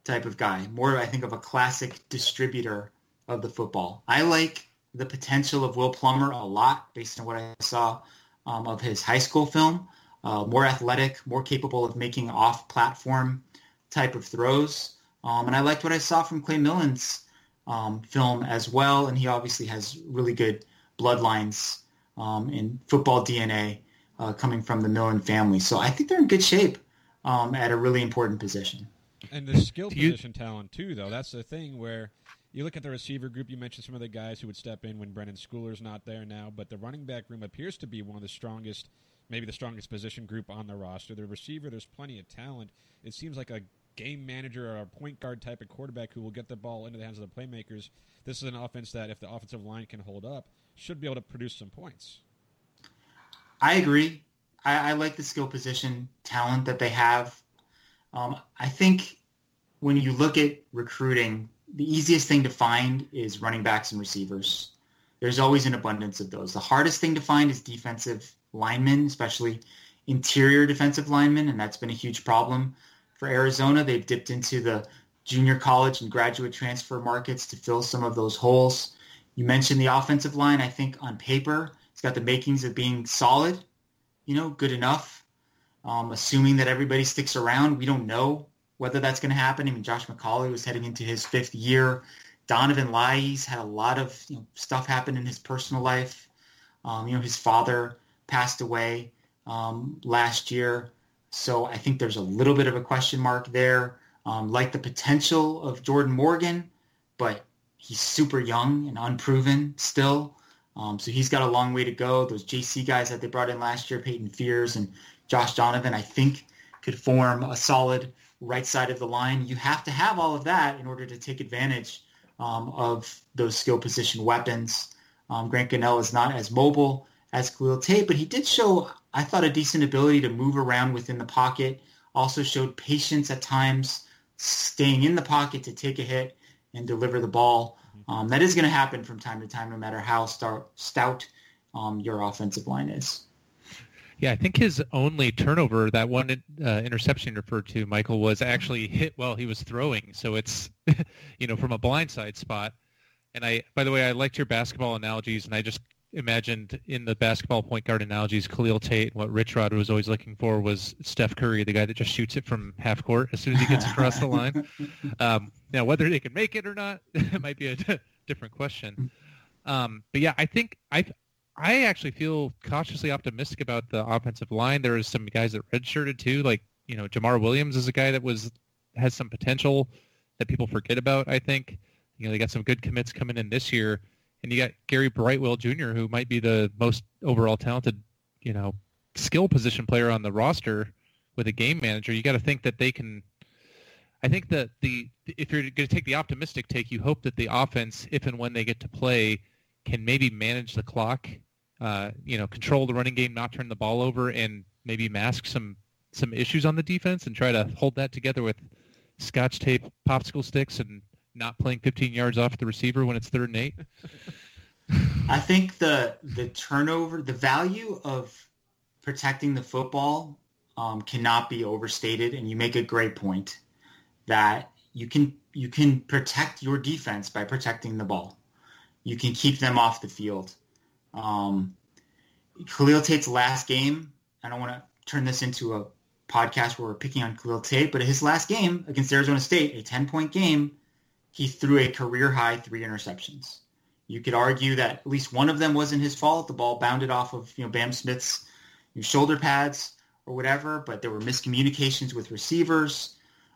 type of guy, more I think of a classic distributor of the football. I like the potential of Will Plummer a lot based on what I saw um, of his high school film. Uh, more athletic, more capable of making off-platform type of throws. Um, and I liked what I saw from Clay Millen's um, film as well. And he obviously has really good bloodlines um, in football DNA uh, coming from the Millen family. So I think they're in good shape um, at a really important position. And the skill position talent too, though. That's the thing where you look at the receiver group. You mentioned some of the guys who would step in when Brenden Schooler's not there now, but the running back room appears to be one of the strongest, maybe the strongest position group on the roster. The receiver, there's plenty of talent. It seems like a game manager or a point guard type of quarterback who will get the ball into the hands of the playmakers. This is an offense that, if the offensive line can hold up, should be able to produce some points. I agree. I, I like the skill position talent that they have. Um, I think when you look at recruiting, the easiest thing to find is running backs and receivers. There's always an abundance of those. The hardest thing to find is defensive linemen, especially interior defensive linemen, and that's been a huge problem for Arizona. They've dipped into the junior college and graduate transfer markets to fill some of those holes. You mentioned the offensive line. I think on paper, it's got the makings of being solid, you know, good enough. Um, assuming that everybody sticks around, we don't know whether that's going to happen. I mean, Josh McCauley was heading into his fifth year. Donovan Laie had a lot of you know, stuff happen in his personal life. Um, you know, his father passed away um, last year. So I think there's a little bit of a question mark there. Um, like the potential of Jordan Morgan, but he's super young and unproven still. Um, so he's got a long way to go. Those JC guys that they brought in last year, Paiton Fears and Josh Donovan, I think could form a solid right side of the line. You have to have all of that in order to take advantage um, of those skill position weapons. Um, Grant Gunnell is not as mobile as Khalil Tate, but he did show, I thought, a decent ability to move around within the pocket. Also showed patience at times, staying in the pocket to take a hit and deliver the ball. Um, that is going to happen from time to time, no matter how star- stout um, your offensive line is. Yeah, I think his only turnover, that one uh, interception referred to, Michael, was actually hit while he was throwing. So it's, you know, from a blindside spot. And I, by the way, I liked your basketball analogies, and I just imagined in the basketball point guard analogies, Khalil Tate, what Rich Rod was always looking for was Steph Curry, the guy that just shoots it from half court as soon as he gets across the line. Um, now, whether they can make it or not, it might be a d- different question. Um, but yeah, I think I I actually feel cautiously optimistic about the offensive line. There are some guys that redshirted too, like you know Jamar Williams is a guy that was has some potential that people forget about. I think you know they got some good commits coming in this year and you got Gary Brightwell Jr., who might be the most overall talented, you know, skill position player on the roster with a game manager. You got to think that they can. I think that the if you're going to take the optimistic take, you hope that the offense, if and when they get to play, can maybe manage the clock, uh, you know, control the running game, not turn the ball over, and maybe mask some some issues on the defense and try to hold that together with scotch tape, popsicle sticks, and not playing 15 yards off the receiver when it's third and eight? I think the the turnover, the value of protecting the football um, cannot be overstated, and you make a great point that you can you can protect your defense by protecting the ball. You can keep them off the field. Um, Khalil Tate's last game. I don't want to turn this into a podcast where we're picking on Khalil Tate, but his last game against Arizona State, a 10 point game, he threw a career high three interceptions. You could argue that at least one of them wasn't his fault. The ball bounded off of you know Bam Smith's shoulder pads or whatever, but there were miscommunications with receivers.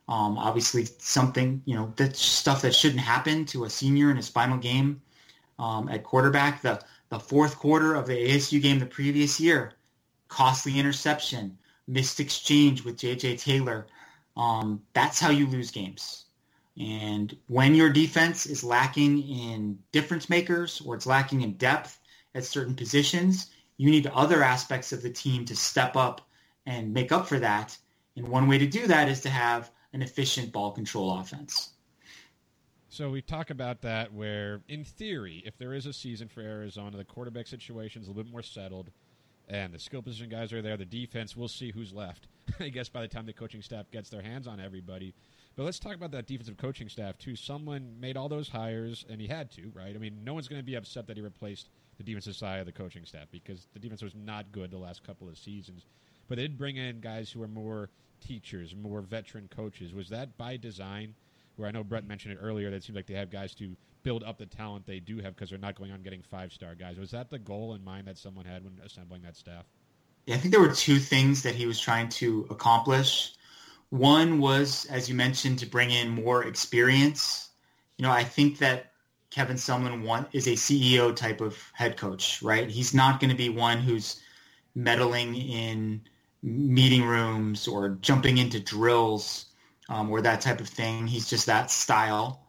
Um, obviously, something you know that stuff that shouldn't happen to a senior in his final game um, at quarterback. The the fourth quarter of the ASU game the previous year, costly interception, missed exchange with J.J. Taylor. Um, that's how you lose games. And when your defense is lacking in difference makers or it's lacking in depth at certain positions, you need other aspects of the team to step up and make up for that. And one way to do that is to have an efficient ball control offense. So we talk about that where, in theory, if there is a season for Arizona, the quarterback situation is a little bit more settled, and the skill position guys are there. The defense, we'll see who's left. I guess by the time the coaching staff gets their hands on everybody. But let's talk about that defensive coaching staff too. Sumlin made all those hires, and he had to, right? I mean, no one's going to be upset that he replaced the defensive side of the coaching staff because the defense was not good the last couple of seasons. But they did bring in guys who are more teachers, more veteran coaches. Was that by design? Where I know Brett mentioned it earlier, that it seems like they have guys to build up the talent they do have because they're not going on getting five star guys. Was that the goal in mind that Sumlin had when assembling that staff? Yeah, I think there were two things that he was trying to accomplish. One was, as you mentioned, to bring in more experience. You know, I think that Kevin Sumlin want, is a CEO type of head coach, right? He's not going to be one who's meddling in meeting rooms or jumping into drills um, or that type of thing. He's just that style.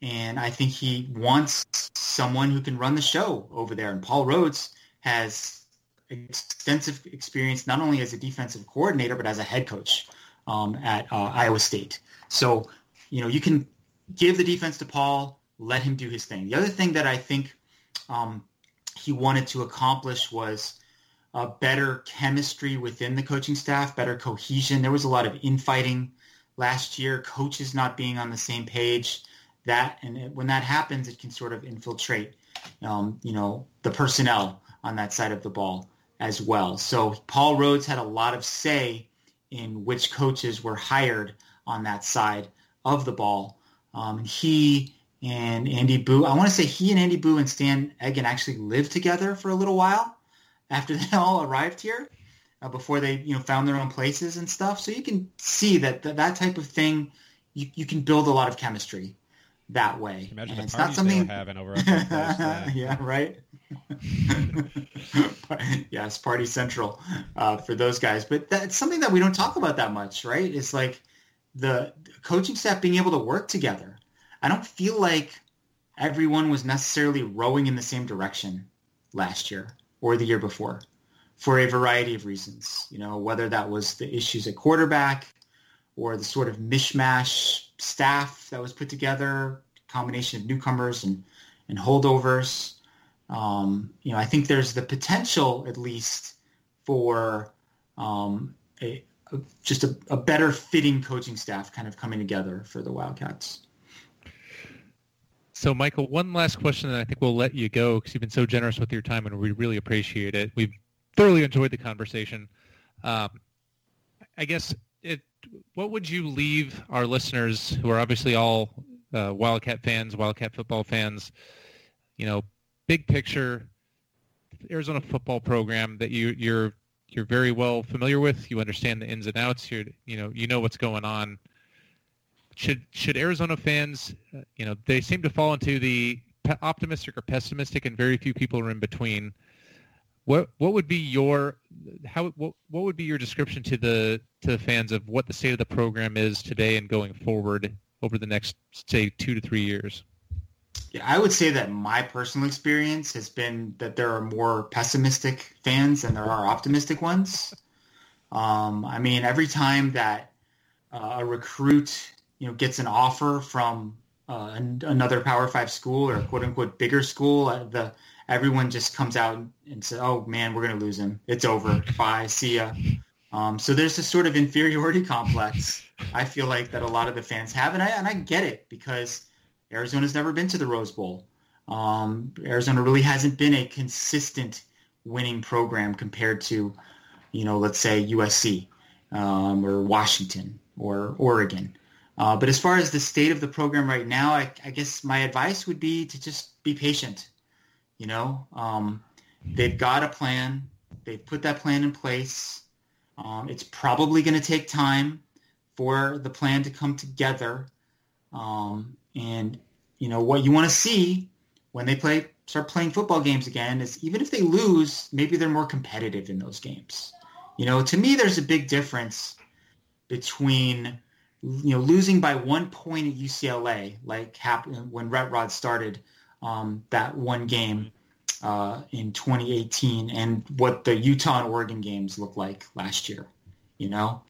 And I think he wants someone who can run the show over there. And Paul Rhoads has extensive experience not only as a defensive coordinator, but as a head coach um, at uh, Iowa State. So, you know, you can give the defense to Paul, let him do his thing. The other thing that I think um, he wanted to accomplish was a better chemistry within the coaching staff, better cohesion. There was a lot of infighting last year, coaches not being on the same page. That and it, when that happens, it can sort of infiltrate, um, you know, the personnel on that side of the ball as well. So Paul Rhoads had a lot of say in which coaches were hired on that side of the ball. Um, he and Andy Buh, I want to say he and Andy Buh and Stan Eggen actually lived together for a little while after they all arrived here, uh, before they you know found their own places and stuff. So you can see that th- that type of thing, you, you can build a lot of chemistry that way. Imagine and the it's not something they having over that place, yeah. yeah, right. yes, Party Central uh, for those guys. But that's something that we don't talk about that much, right? It's like the coaching staff being able to work together. I don't feel like everyone was necessarily rowing in the same direction last year or the year before for a variety of reasons. You know, whether that was the issues at quarterback or the sort of mishmash staff that was put together, combination of newcomers and, and holdovers. Um, you know, I think there's the potential, at least, for um, a, a, just a, a better fitting coaching staff kind of coming together for the Wildcats. So, Michael, one last question, and I think we'll let you go because you've been so generous with your time, and we really appreciate it. We've thoroughly enjoyed the conversation. Um, I guess it. What would you leave our listeners, who are obviously all uh, Wildcat fans, Wildcat football fans? You know, big picture, Arizona football program that you you're you're very well familiar with. You understand the ins and outs. You you know you know what's going on. Should should Arizona fans, uh, you know, they seem to fall into the optimistic or pessimistic, and very few people are in between. What what would be your how what what would be your description to the to the fans of what the state of the program is today and going forward over the next say two to three years? Yeah, I would say that my personal experience has been that there are more pessimistic fans than there are optimistic ones. Um, I mean, every time that uh, a recruit you know gets an offer from uh, another Power Five school or quote unquote bigger school, uh, the everyone just comes out and says, "Oh man, we're going to lose him. It's over. Bye. See ya." Um, so there's this sort of inferiority complex. I feel like that a lot of the fans have, and I and I get it because Arizona's never been to the Rose Bowl. Um, Arizona really hasn't been a consistent winning program compared to, you know, let's say USC um, or Washington or Oregon. Uh, but as far as the state of the program right now, I, I guess my advice would be to just be patient. You know, um, they've got a plan. They've put that plan in place. Um, it's probably going to take time for the plan to come together. Um, and you know what you want to see when they play start playing football games again is even if they lose, maybe they're more competitive in those games. You know, to me, there's a big difference between you know losing by one point at UCLA, like happened when Rhett Rod started um, that one game uh, in 2018, and what the Utah and Oregon games looked like last year. You know,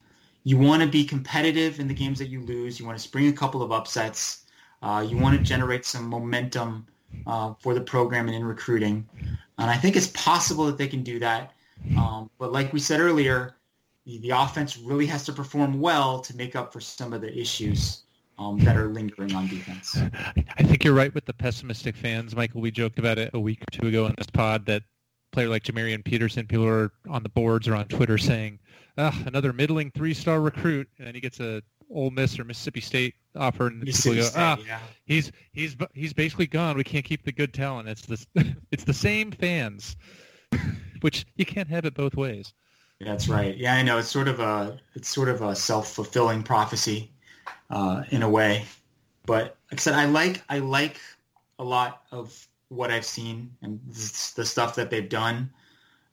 you want to be competitive in the games that you lose. You want to spring a couple of upsets. Uh, you want to generate some momentum uh, for the program and in recruiting. And I think it's possible that they can do that. Um, but like we said earlier, the, the, offense really has to perform well to make up for some of the issues um, that are lingering on defense. I think you're right with the pessimistic fans, Michael. We joked about it a week or two ago in this pod that player like Jamarian Peterson, people are on the boards or on Twitter saying, ah, another middling three-star recruit, and then he gets a Ole Miss or Mississippi State offer, and people go, ah, yeah. he's he's he's basically gone. We can't keep the good talent. It's this, it's the same fans, which you can't have it both ways. That's right. Yeah, I know. It's sort of a it's sort of a self fulfilling prophecy uh, in a way. But like I said, I like I like a lot of what I've seen and the stuff that they've done.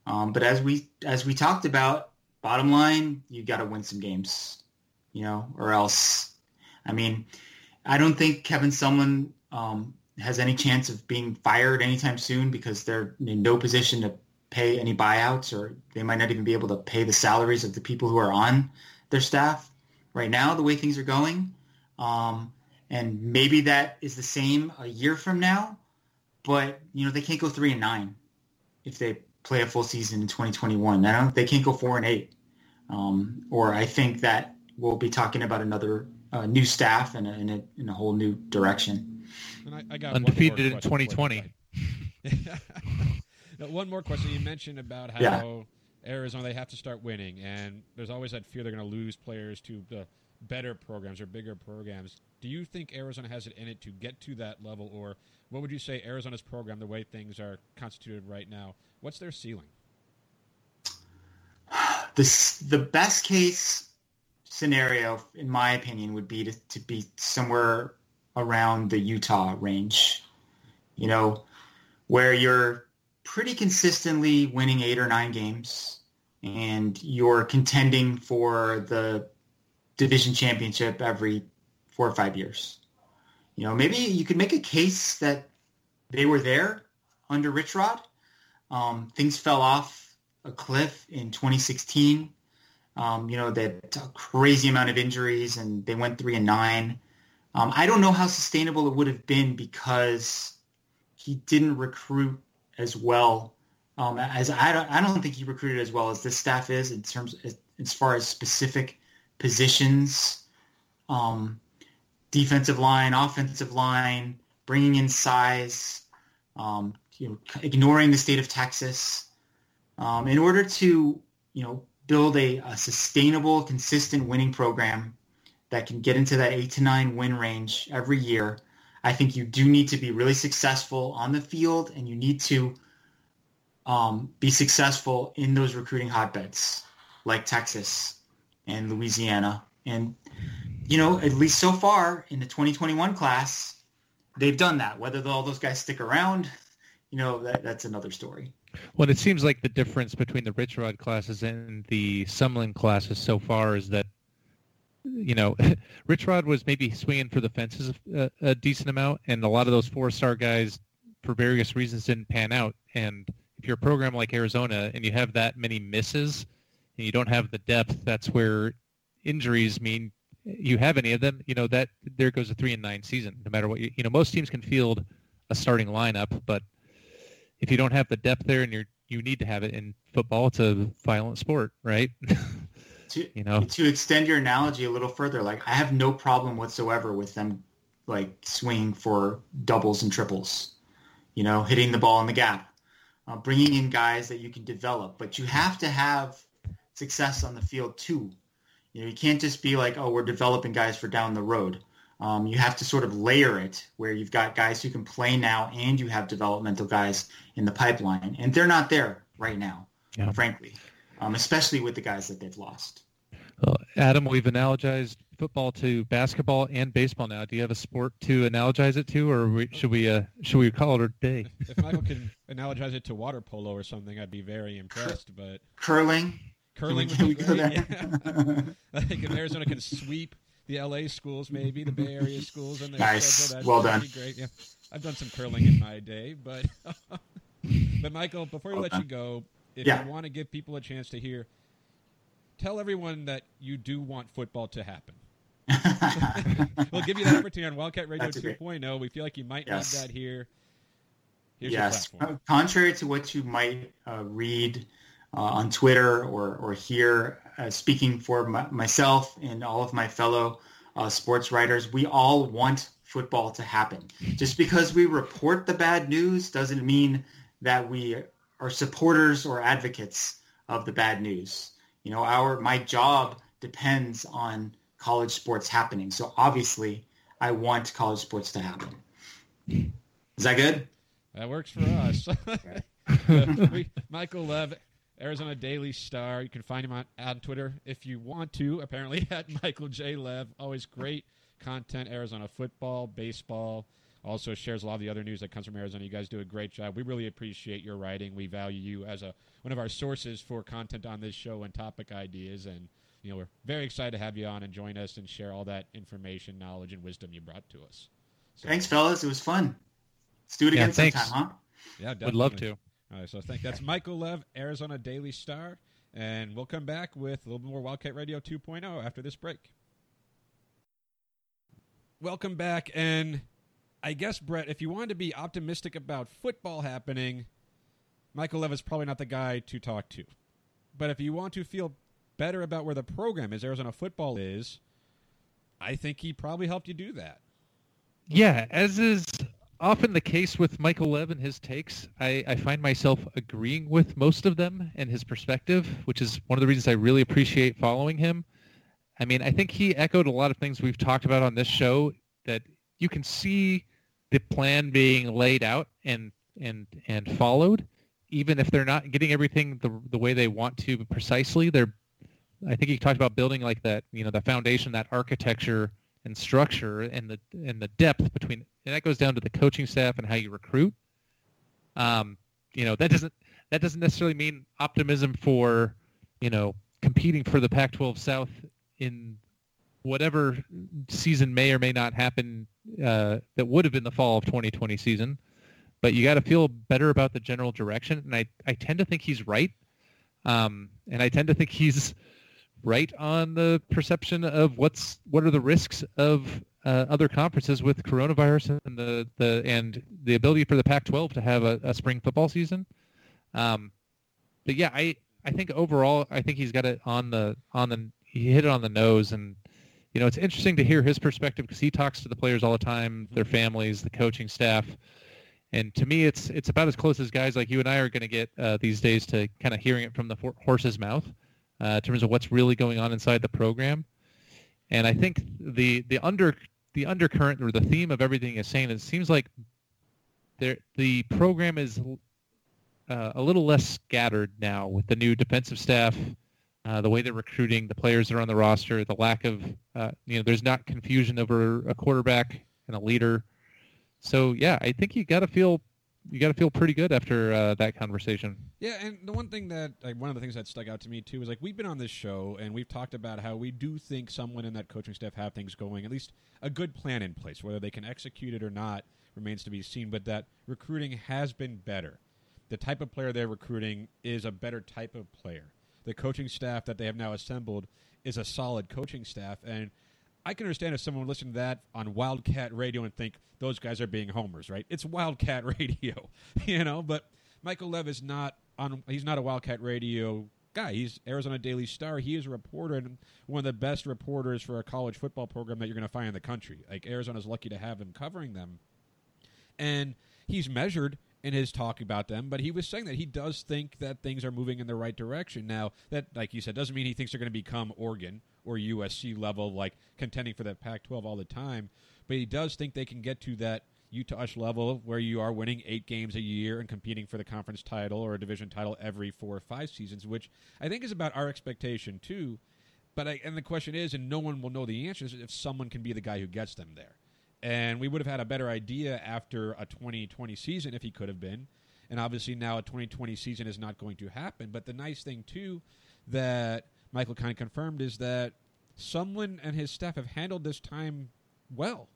Um, but as we as we talked about, bottom line, you got to win some games, you know, or else. I mean, I don't think Kevin Sumlin um, has any chance of being fired anytime soon because they're in no position to pay any buyouts or they might not even be able to pay the salaries of the people who are on their staff right now, the way things are going. Um, and maybe that is the same a year from now, but you know they can't go three and nine if they play a full season in 2021. I don't. They can't go four and eight. Um, or I think that we'll be talking about another uh, new staff and a, in a, in a whole new direction. I, I got undefeated in 2020. one more question. You mentioned about how yeah. Arizona they have to start winning, and there's always that fear they're going to lose players to the better programs or bigger programs. Do you think Arizona has it in it to get to that level, or what would you say Arizona's program, the way things are constituted right now, what's their ceiling? The, the best case scenario, in my opinion, would be to, to be somewhere around the Utah range, you know, where you're pretty consistently winning eight or nine games and you're contending for the division championship every four or five years. You know, maybe you could make a case that they were there under Rich Rod. Um, things fell off a cliff in 2016. Um, you know, they had a crazy amount of injuries and they went three and nine. Um, I don't know how sustainable it would have been because he didn't recruit as well um, as I don't, I don't think he recruited as well as this staff is in terms as, as far as specific positions, um, defensive line, offensive line, bringing in size, um, you know, ignoring the state of Texas, um, in order to you know build a, a, sustainable, consistent winning program that can get into that eight to nine win range every year. I think you do need to be really successful on the field, and you need to um, be successful in those recruiting hotbeds like Texas and Louisiana. And, you know, at least so far in the 2021 class, they've done that. Whether all those guys stick around, you know, that, that's another story. Well, it seems like the difference between the Rich Rod classes and the Sumlin classes so far is that, you know, Rich Rod was maybe swinging for the fences a, a decent amount, and a lot of those four-star guys, for various reasons, didn't pan out. And if you're a program like Arizona and you have that many misses and you don't have the depth, that's where injuries mean you have any of them, you know, that there goes a three and nine season, no matter what you, you know, most teams can field a starting lineup, but if you don't have the depth there and you're, you need to have it in football, it's a violent sport, right? to, you know, to extend your analogy a little further, like I have no problem whatsoever with them like swinging for doubles and triples, you know, hitting the ball in the gap uh, bringing in guys that you can develop. But you have to have success on the field too. You know, you can't just be like, oh, we're developing guys for down the road. Um, you have to sort of layer it where you've got guys who can play now and you have developmental guys in the pipeline. And they're not there right now, Yeah. frankly, um, especially with the guys that they've lost. Well, Adam, we've analogized football to basketball and baseball now. Do you have a sport to analogize it to, or we, should we uh, should we call it a day? If Michael can analogize it to water polo or something, I'd be very impressed. But Curling. curling Can we would be go great. there? Yeah. I think if Arizona can sweep the LA schools, maybe the Bay Area schools, and their Nice. schedule, that'd Well done. Be great. Yeah, I've done some curling in my day, but but Michael, before we Well let done. you go, if Yeah. you want to give people a chance to hear, tell everyone that you do want football to happen. we'll give you that opportunity on Wildcat Radio That's a great- 2.0. We feel like you might Yes. need that here. Here's yes. Uh, Contrary to what you might uh, read uh, on Twitter or, or hear, uh, speaking for my, myself and all of my fellow uh, sports writers, we all want football to happen. Just because we report the bad news doesn't mean that we are supporters or advocates of the bad news. You know, our my job depends on college sports happening. So obviously, I want college sports to happen. Is that good? That works for us. we, Michael Lev, Arizona Daily Star. You can find him on, on Twitter if you want to. Apparently at Michael J. Lev. Always great content. Arizona football, baseball. Also shares a lot of the other news that comes from Arizona. You guys do a great job. We really appreciate your writing. We value you as a one of our sources for content on this show and topic ideas. And you know we're very excited to have you on and join us and share all that information, knowledge, and wisdom you brought to us. So, Thanks, fellas. It was fun. Let's do it Yeah, again thanks. sometime, huh? Yeah, Would love to. All right, so thank that's Michael Lev, Arizona Daily Star, and we'll come back with a little bit more Wildcat Radio 2.0 after this break. Welcome back, and I guess Brett, if you wanted to be optimistic about football happening, Michael Lev is probably not the guy to talk to. But if you want to feel better about where the program is, Arizona football is, I think he probably helped you do that. Yeah, as is often the case with Michael Lev and his takes, I, I find myself agreeing with most of them and his perspective, which is one of the reasons I really appreciate following him. I mean, I think he echoed a lot of things we've talked about on this show that you can see the plan being laid out and and and followed, even if they're not getting everything the the way they want to precisely. They're I think you talked about building like that, you know, the foundation, that architecture and structure and the and the depth between and that goes down to the coaching staff and how you recruit. Um, you know, that doesn't that doesn't necessarily mean optimism for, you know, competing for the Pac-12 South in whatever season may or may not happen uh, that would have been the fall of 2020 season. But you got to feel better about the general direction, and I, I tend to think he's right, um, and I tend to think he's right on the perception of what's what are the risks of uh, other conferences with coronavirus and the, the and the ability for the Pac-12 to have a, a spring football season. Um, but yeah, I I think overall I think he's got it on the on the he hit it on the nose and you know it's interesting to hear his perspective because he talks to the players all the time, their families, the coaching staff. And to me, it's it's about as close as guys like you and I are going to get uh, these days to kind of hearing it from the for- horse's mouth uh, in terms of what's really going on inside the program. And I think the the under the undercurrent or the theme of everything is saying it seems like there the program is uh, a little less scattered now with the new defensive staff, uh, the way they're recruiting, the players that are on the roster, the lack of uh, you know there's not confusion over a quarterback and a leader. So yeah, I think you got to feel you got to feel pretty good after uh, that conversation. Yeah, and the one thing that like one of the things that stuck out to me too is like we've been on this show and we've talked about how we do think Sumlin in that coaching staff have things going, at least a good plan in place. Whether they can execute it or not remains to be seen, but that recruiting has been better. The type of player they're recruiting is a better type of player. The coaching staff that they have now assembled is a solid coaching staff and I can understand if someone listened to that on Wildcat Radio and think those guys are being homers, right? It's Wildcat Radio, you know. But Michael Lev is not on. He's not a Wildcat Radio guy. He's Arizona Daily Star. He is a reporter and one of the best reporters for a college football program that you're going to find in the country. Like Arizona's lucky to have him covering them, and he's measured in his talk about them, but he was saying that he does think that things are moving in the right direction. Now, that, like you said, doesn't mean he thinks they're going to become Oregon or USC level, like contending for that Pac-12 all the time. But he does think they can get to that Utah-ish level where you are winning eight games a year and competing for the conference title or a division title every four or five seasons, which I think is about our expectation too. But I, and the question is, and no one will know the answers if Sumlin can be the guy who gets them there. And we would have had a better idea after a 2020 season if he could have been. And obviously now a 2020 season is not going to happen. But the nice thing too that Michael kind of confirmed is that Sumlin and his staff have handled this time well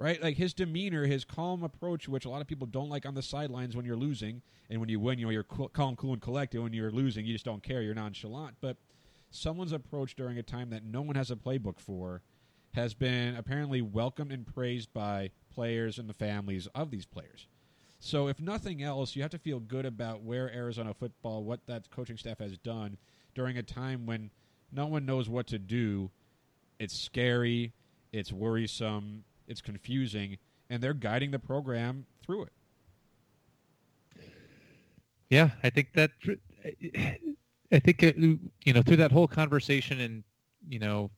right? Like his demeanor, his calm approach, which a lot of people don't like on the sidelines when you're losing, and when you win, you know, you're calm, cool, and collected. When you're losing, you just don't care. You're nonchalant. But Sumlin's approach during a time that no one has a playbook for has been apparently welcomed and praised by players and the families of these players. So, if nothing else, you have to feel good about where Arizona football, what that coaching staff has done during a time when no one knows what to do. It's scary, it's worrisome, it's confusing, and they're guiding the program through it. Yeah, I think that I think you know through that whole conversation and you know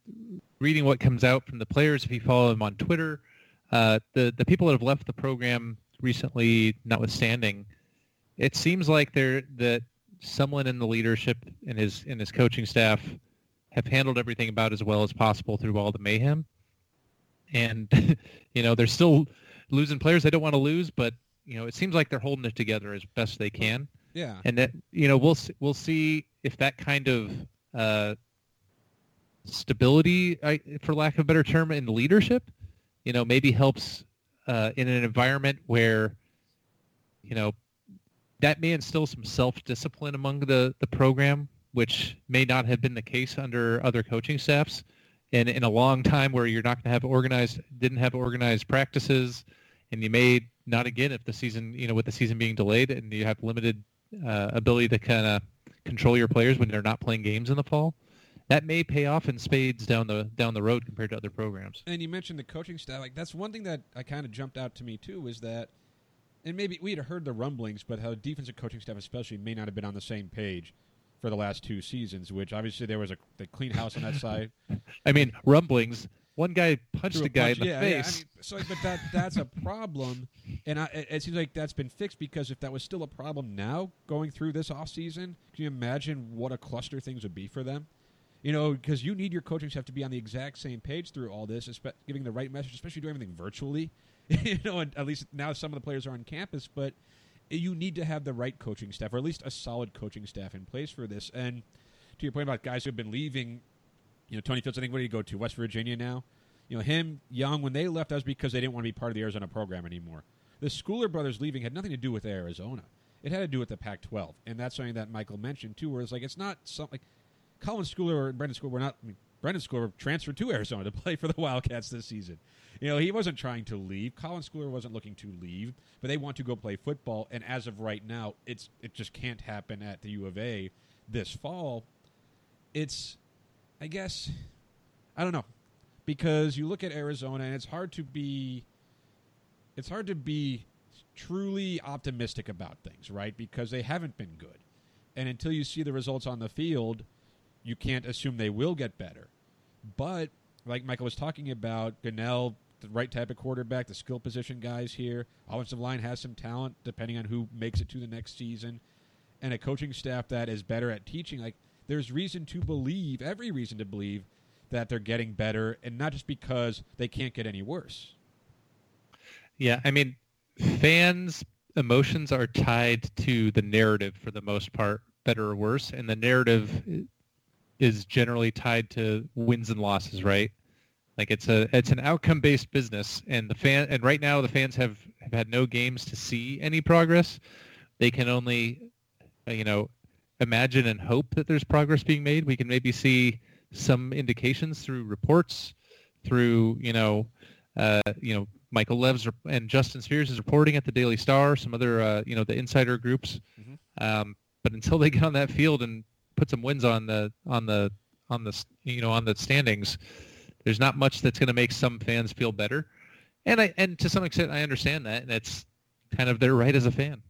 reading what comes out from the players if you follow them on Twitter, uh, the the people that have left the program recently, notwithstanding, it seems like they're that Sumlin in the leadership and his and his coaching staff have handled everything about as well as possible through all the mayhem. And you know they're still losing players they don't want to lose, but you know it seems like they're holding it together as best they can. Yeah, and that you know we'll we'll see if that kind of uh, stability, for lack of a better term, in leadership, you know, maybe helps uh, in an environment where you know that may instill some self-discipline among the the program, which may not have been the case under other coaching staffs. And in a long time where you're not going to have organized didn't have organized practices and you may not again if the season you know with the season being delayed and you have limited uh, ability to kind of control your players when they're not playing games in the fall that may pay off in spades down the down the road compared to other programs and you mentioned the coaching staff like that's one thing that i kind of jumped out to me too was that and maybe we had heard the rumblings but how defensive coaching staff especially may not have been on the same page for the last two seasons, which obviously there was a the clean house on that side. I mean, rumblings. One guy punched a, a guy punch, in the yeah, face. Yeah, I mean, so, but that that's a problem, and I, it, it, seems like that's been fixed because if that was still a problem now going through this off season, can you imagine what a cluster things would be for them? You know, because you need your coaching staff to be on the exact same page through all this, giving the right message, especially doing everything virtually. you know, and at least now some of the players are on campus, but you need to have the right coaching staff, or at least a solid coaching staff in place for this. And to your point about guys who have been leaving, you know, Tony Fields, I think, what did he go to? West Virginia now? You know, him, Young, when they left, that was because they didn't want to be part of the Arizona program anymore. The Schooler brothers leaving had nothing to do with Arizona. It had to do with the Pac-12, and that's something that Michael mentioned too. Where it's like it's not something like Colin Schooler or Brenden Schooler were not. I mean, Brenden Schooler transferred to Arizona to play for the Wildcats this season. You know, he wasn't trying to leave. Colin Schooler wasn't looking to leave, but they want to go play football. And as of right now, it's it just can't happen at the U of A this fall. It's, I guess, I don't know, because you look at Arizona and it's hard to be, it's hard to be truly optimistic about things, right? Because they haven't been good, and until you see the results on the field, you can't assume they will get better. But like Michael was talking about, Gunnell the right type of quarterback, the skill position guys here. Offensive line has some talent, depending on who makes it to the next season, and a coaching staff that is better at teaching. Like there's reason to believe, every reason to believe, that they're getting better, and not just because they can't get any worse. Yeah, I mean, fans' emotions are tied to the narrative for the most part, better or worse, and the narrative is generally tied to wins and losses, right? Like it's a it's an outcome based business, and the fan and right now the fans have, have had no games to see any progress. They can only, uh, you know, imagine and hope that there's progress being made. We can maybe see some indications through reports, through you know, uh, you know, Michael Lev's and Justin Spears is reporting at the Daily Star, some other uh, you know the insider groups. Mm-hmm. Um, but until they get on that field and put some wins on the on the on the you know on the standings there's not much that's going to make some fans feel better, and I and to some extent I understand that, and it's kind of their right as a fan.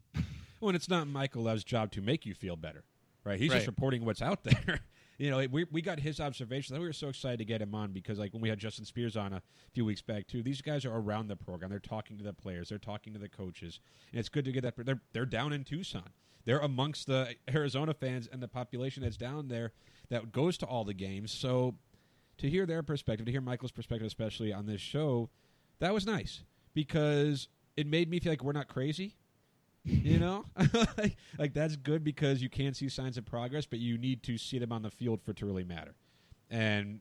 Well, and it's not Michael Lev's job to make you feel better, right? He's right. just reporting what's out there. you know, we we got his observations. We were so excited to get him on because like when we had Justin Spears on a few weeks back too, these guys are around the program. They're talking to the players. They're talking to the coaches, and it's good to get that. They're they're down in Tucson. They're amongst the Arizona fans and the population that's down there that goes to all the games. So to hear their perspective, to hear Michael's perspective, especially on this show, that was nice because it made me feel like we're not crazy. You know, like, like that's good because you can see signs of progress, but you need to see them on the field for it to really matter. And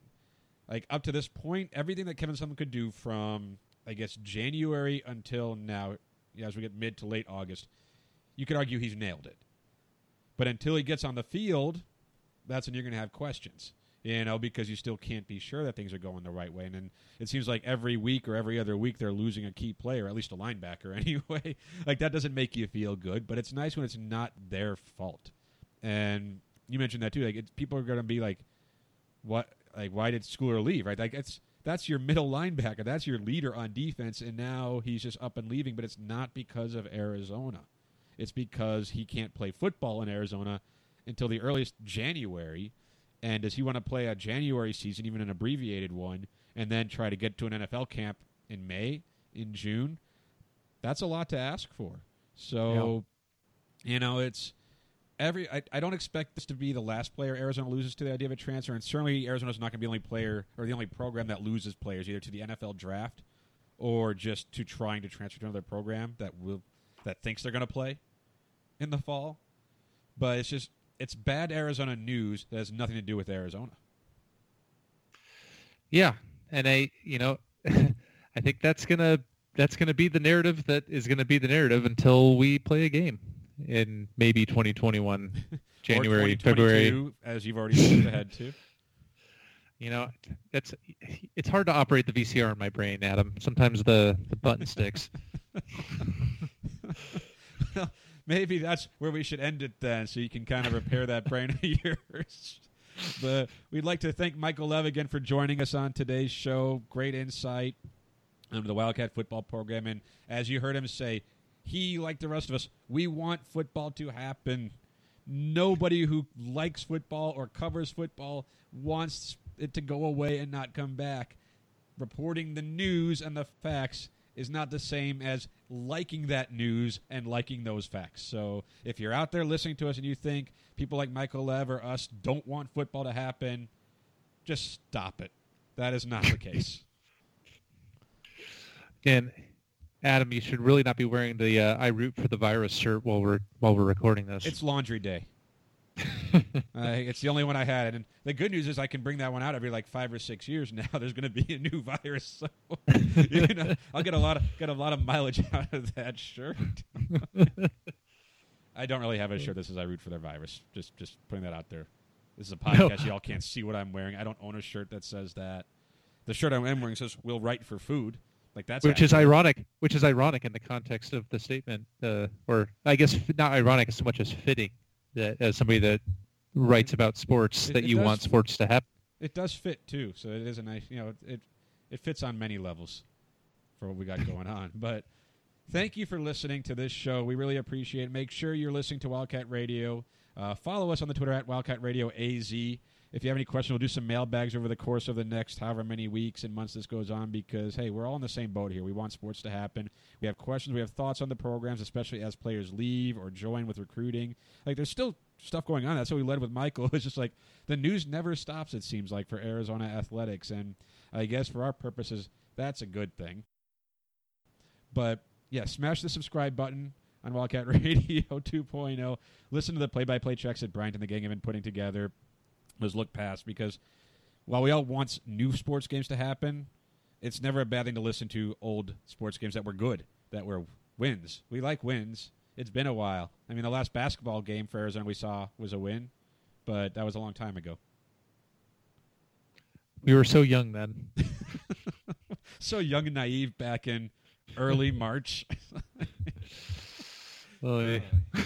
like up to this point, everything that Kevin Sumlin could do from I guess January until now, as we get mid to late August, you could argue he's nailed it. But until he gets on the field, that's when you're going to have questions you know, because you still can't be sure that things are going the right way. And then it seems like every week or every other week they're losing a key player, at least a linebacker anyway. like that doesn't make you feel good, but it's nice when it's not their fault. And you mentioned that too. Like people are going to be like, "What? Like why did Schooler leave?" Right? Like it's that's your middle linebacker. That's your leader on defense, and now he's just up and leaving. But it's not because of Arizona. It's because he can't play football in Arizona until the earliest January and does he want to play a January season, even an abbreviated one, and then try to get to an NFL camp in May, in June? That's a lot to ask for. So, yeah. you know, it's every. I, I don't expect this to be the last player Arizona loses to the idea of a transfer, and certainly Arizona's not going to be the only player or the only program that loses players either to the NFL draft or just to trying to transfer to another program that will that thinks they're going to play in the fall. But it's just it's bad Arizona news that has nothing to do with Arizona. Yeah, and I, you know, I think that's gonna that's gonna be the narrative that is gonna be the narrative until we play a game in maybe 2021, January, February, as you've already moved ahead to. You know, it's it's hard to operate the VCR in my brain, Adam. Sometimes the the button sticks. well, maybe that's where we should end it then, so you can kind of repair that brain of yours. But we'd like to thank Michael Lev again for joining us on today's show. Great insight into the Wildcat football program, and as you heard him say, he, like the rest of us, we want football to happen. Nobody who likes football or covers football wants it to go away and not come back. Reporting the news and the facts is not the same as liking that news and liking those facts. So if you're out there listening to us and you think people like Michael Lev or us don't want football to happen, just stop it. That is not the case. And Adam, you should really not be wearing the uh, "I root for the virus" shirt while we're while we're recording this. It's laundry day. uh, it's the only one I had, and the good news is I can bring that one out every like five or six years. Now there's going to be a new virus, so you know, I'll get a lot of get a lot of mileage out of that shirt. I don't really have a shirt that says "I root for their virus." Just just putting that out there. This is a podcast. No. Y'all can't see what I'm wearing. I don't own a shirt that says that. The shirt I'm wearing says "We'll write for food." Like that's which is ironic. Which is ironic in the context of the statement, uh, or I guess not ironic as much as fitting that as somebody that writes about sports it, that it you want sports to happen. It does fit too, so it is a nice. You know, it it fits on many levels for what we got going on. But thank you for listening to this show. We really appreciate it. Make sure you're listening to Wildcat Radio. Uh, follow us on the Twitter at Wildcat Radio AZ. If you have any questions, we'll do some mailbags over the course of the next however many weeks and months this goes on because, hey, we're all in the same boat here. We want sports to happen. We have questions. We have thoughts on the programs, especially as players leave or join with recruiting. Like, there's still stuff going on. That's what we led with Michael. It's just like the news never stops, it seems like, for Arizona athletics. And I guess for our purposes, that's a good thing. But yeah, smash the subscribe button on Wildcat Radio 2.0. Listen to the play by play checks that Bryant and the gang have been putting together was looked past because while we all want new sports games to happen, it's never a bad thing to listen to old sports games that were good, that were wins. We like wins. It's been a while. I mean, the last basketball game for Arizona we saw was a win, but that was a long time ago. We were so young then. so young and naive back in early March. oh, eh. yeah.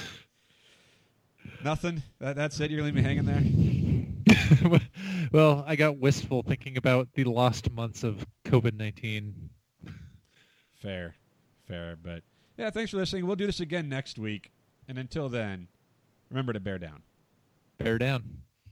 Nothing. That, that's it. You're leaving me hanging there. well, I got wistful thinking about the lost months of COVID nineteen. Fair, fair, but yeah. Thanks for listening. We'll do this again next week, and until then, remember to bear down. Bear down.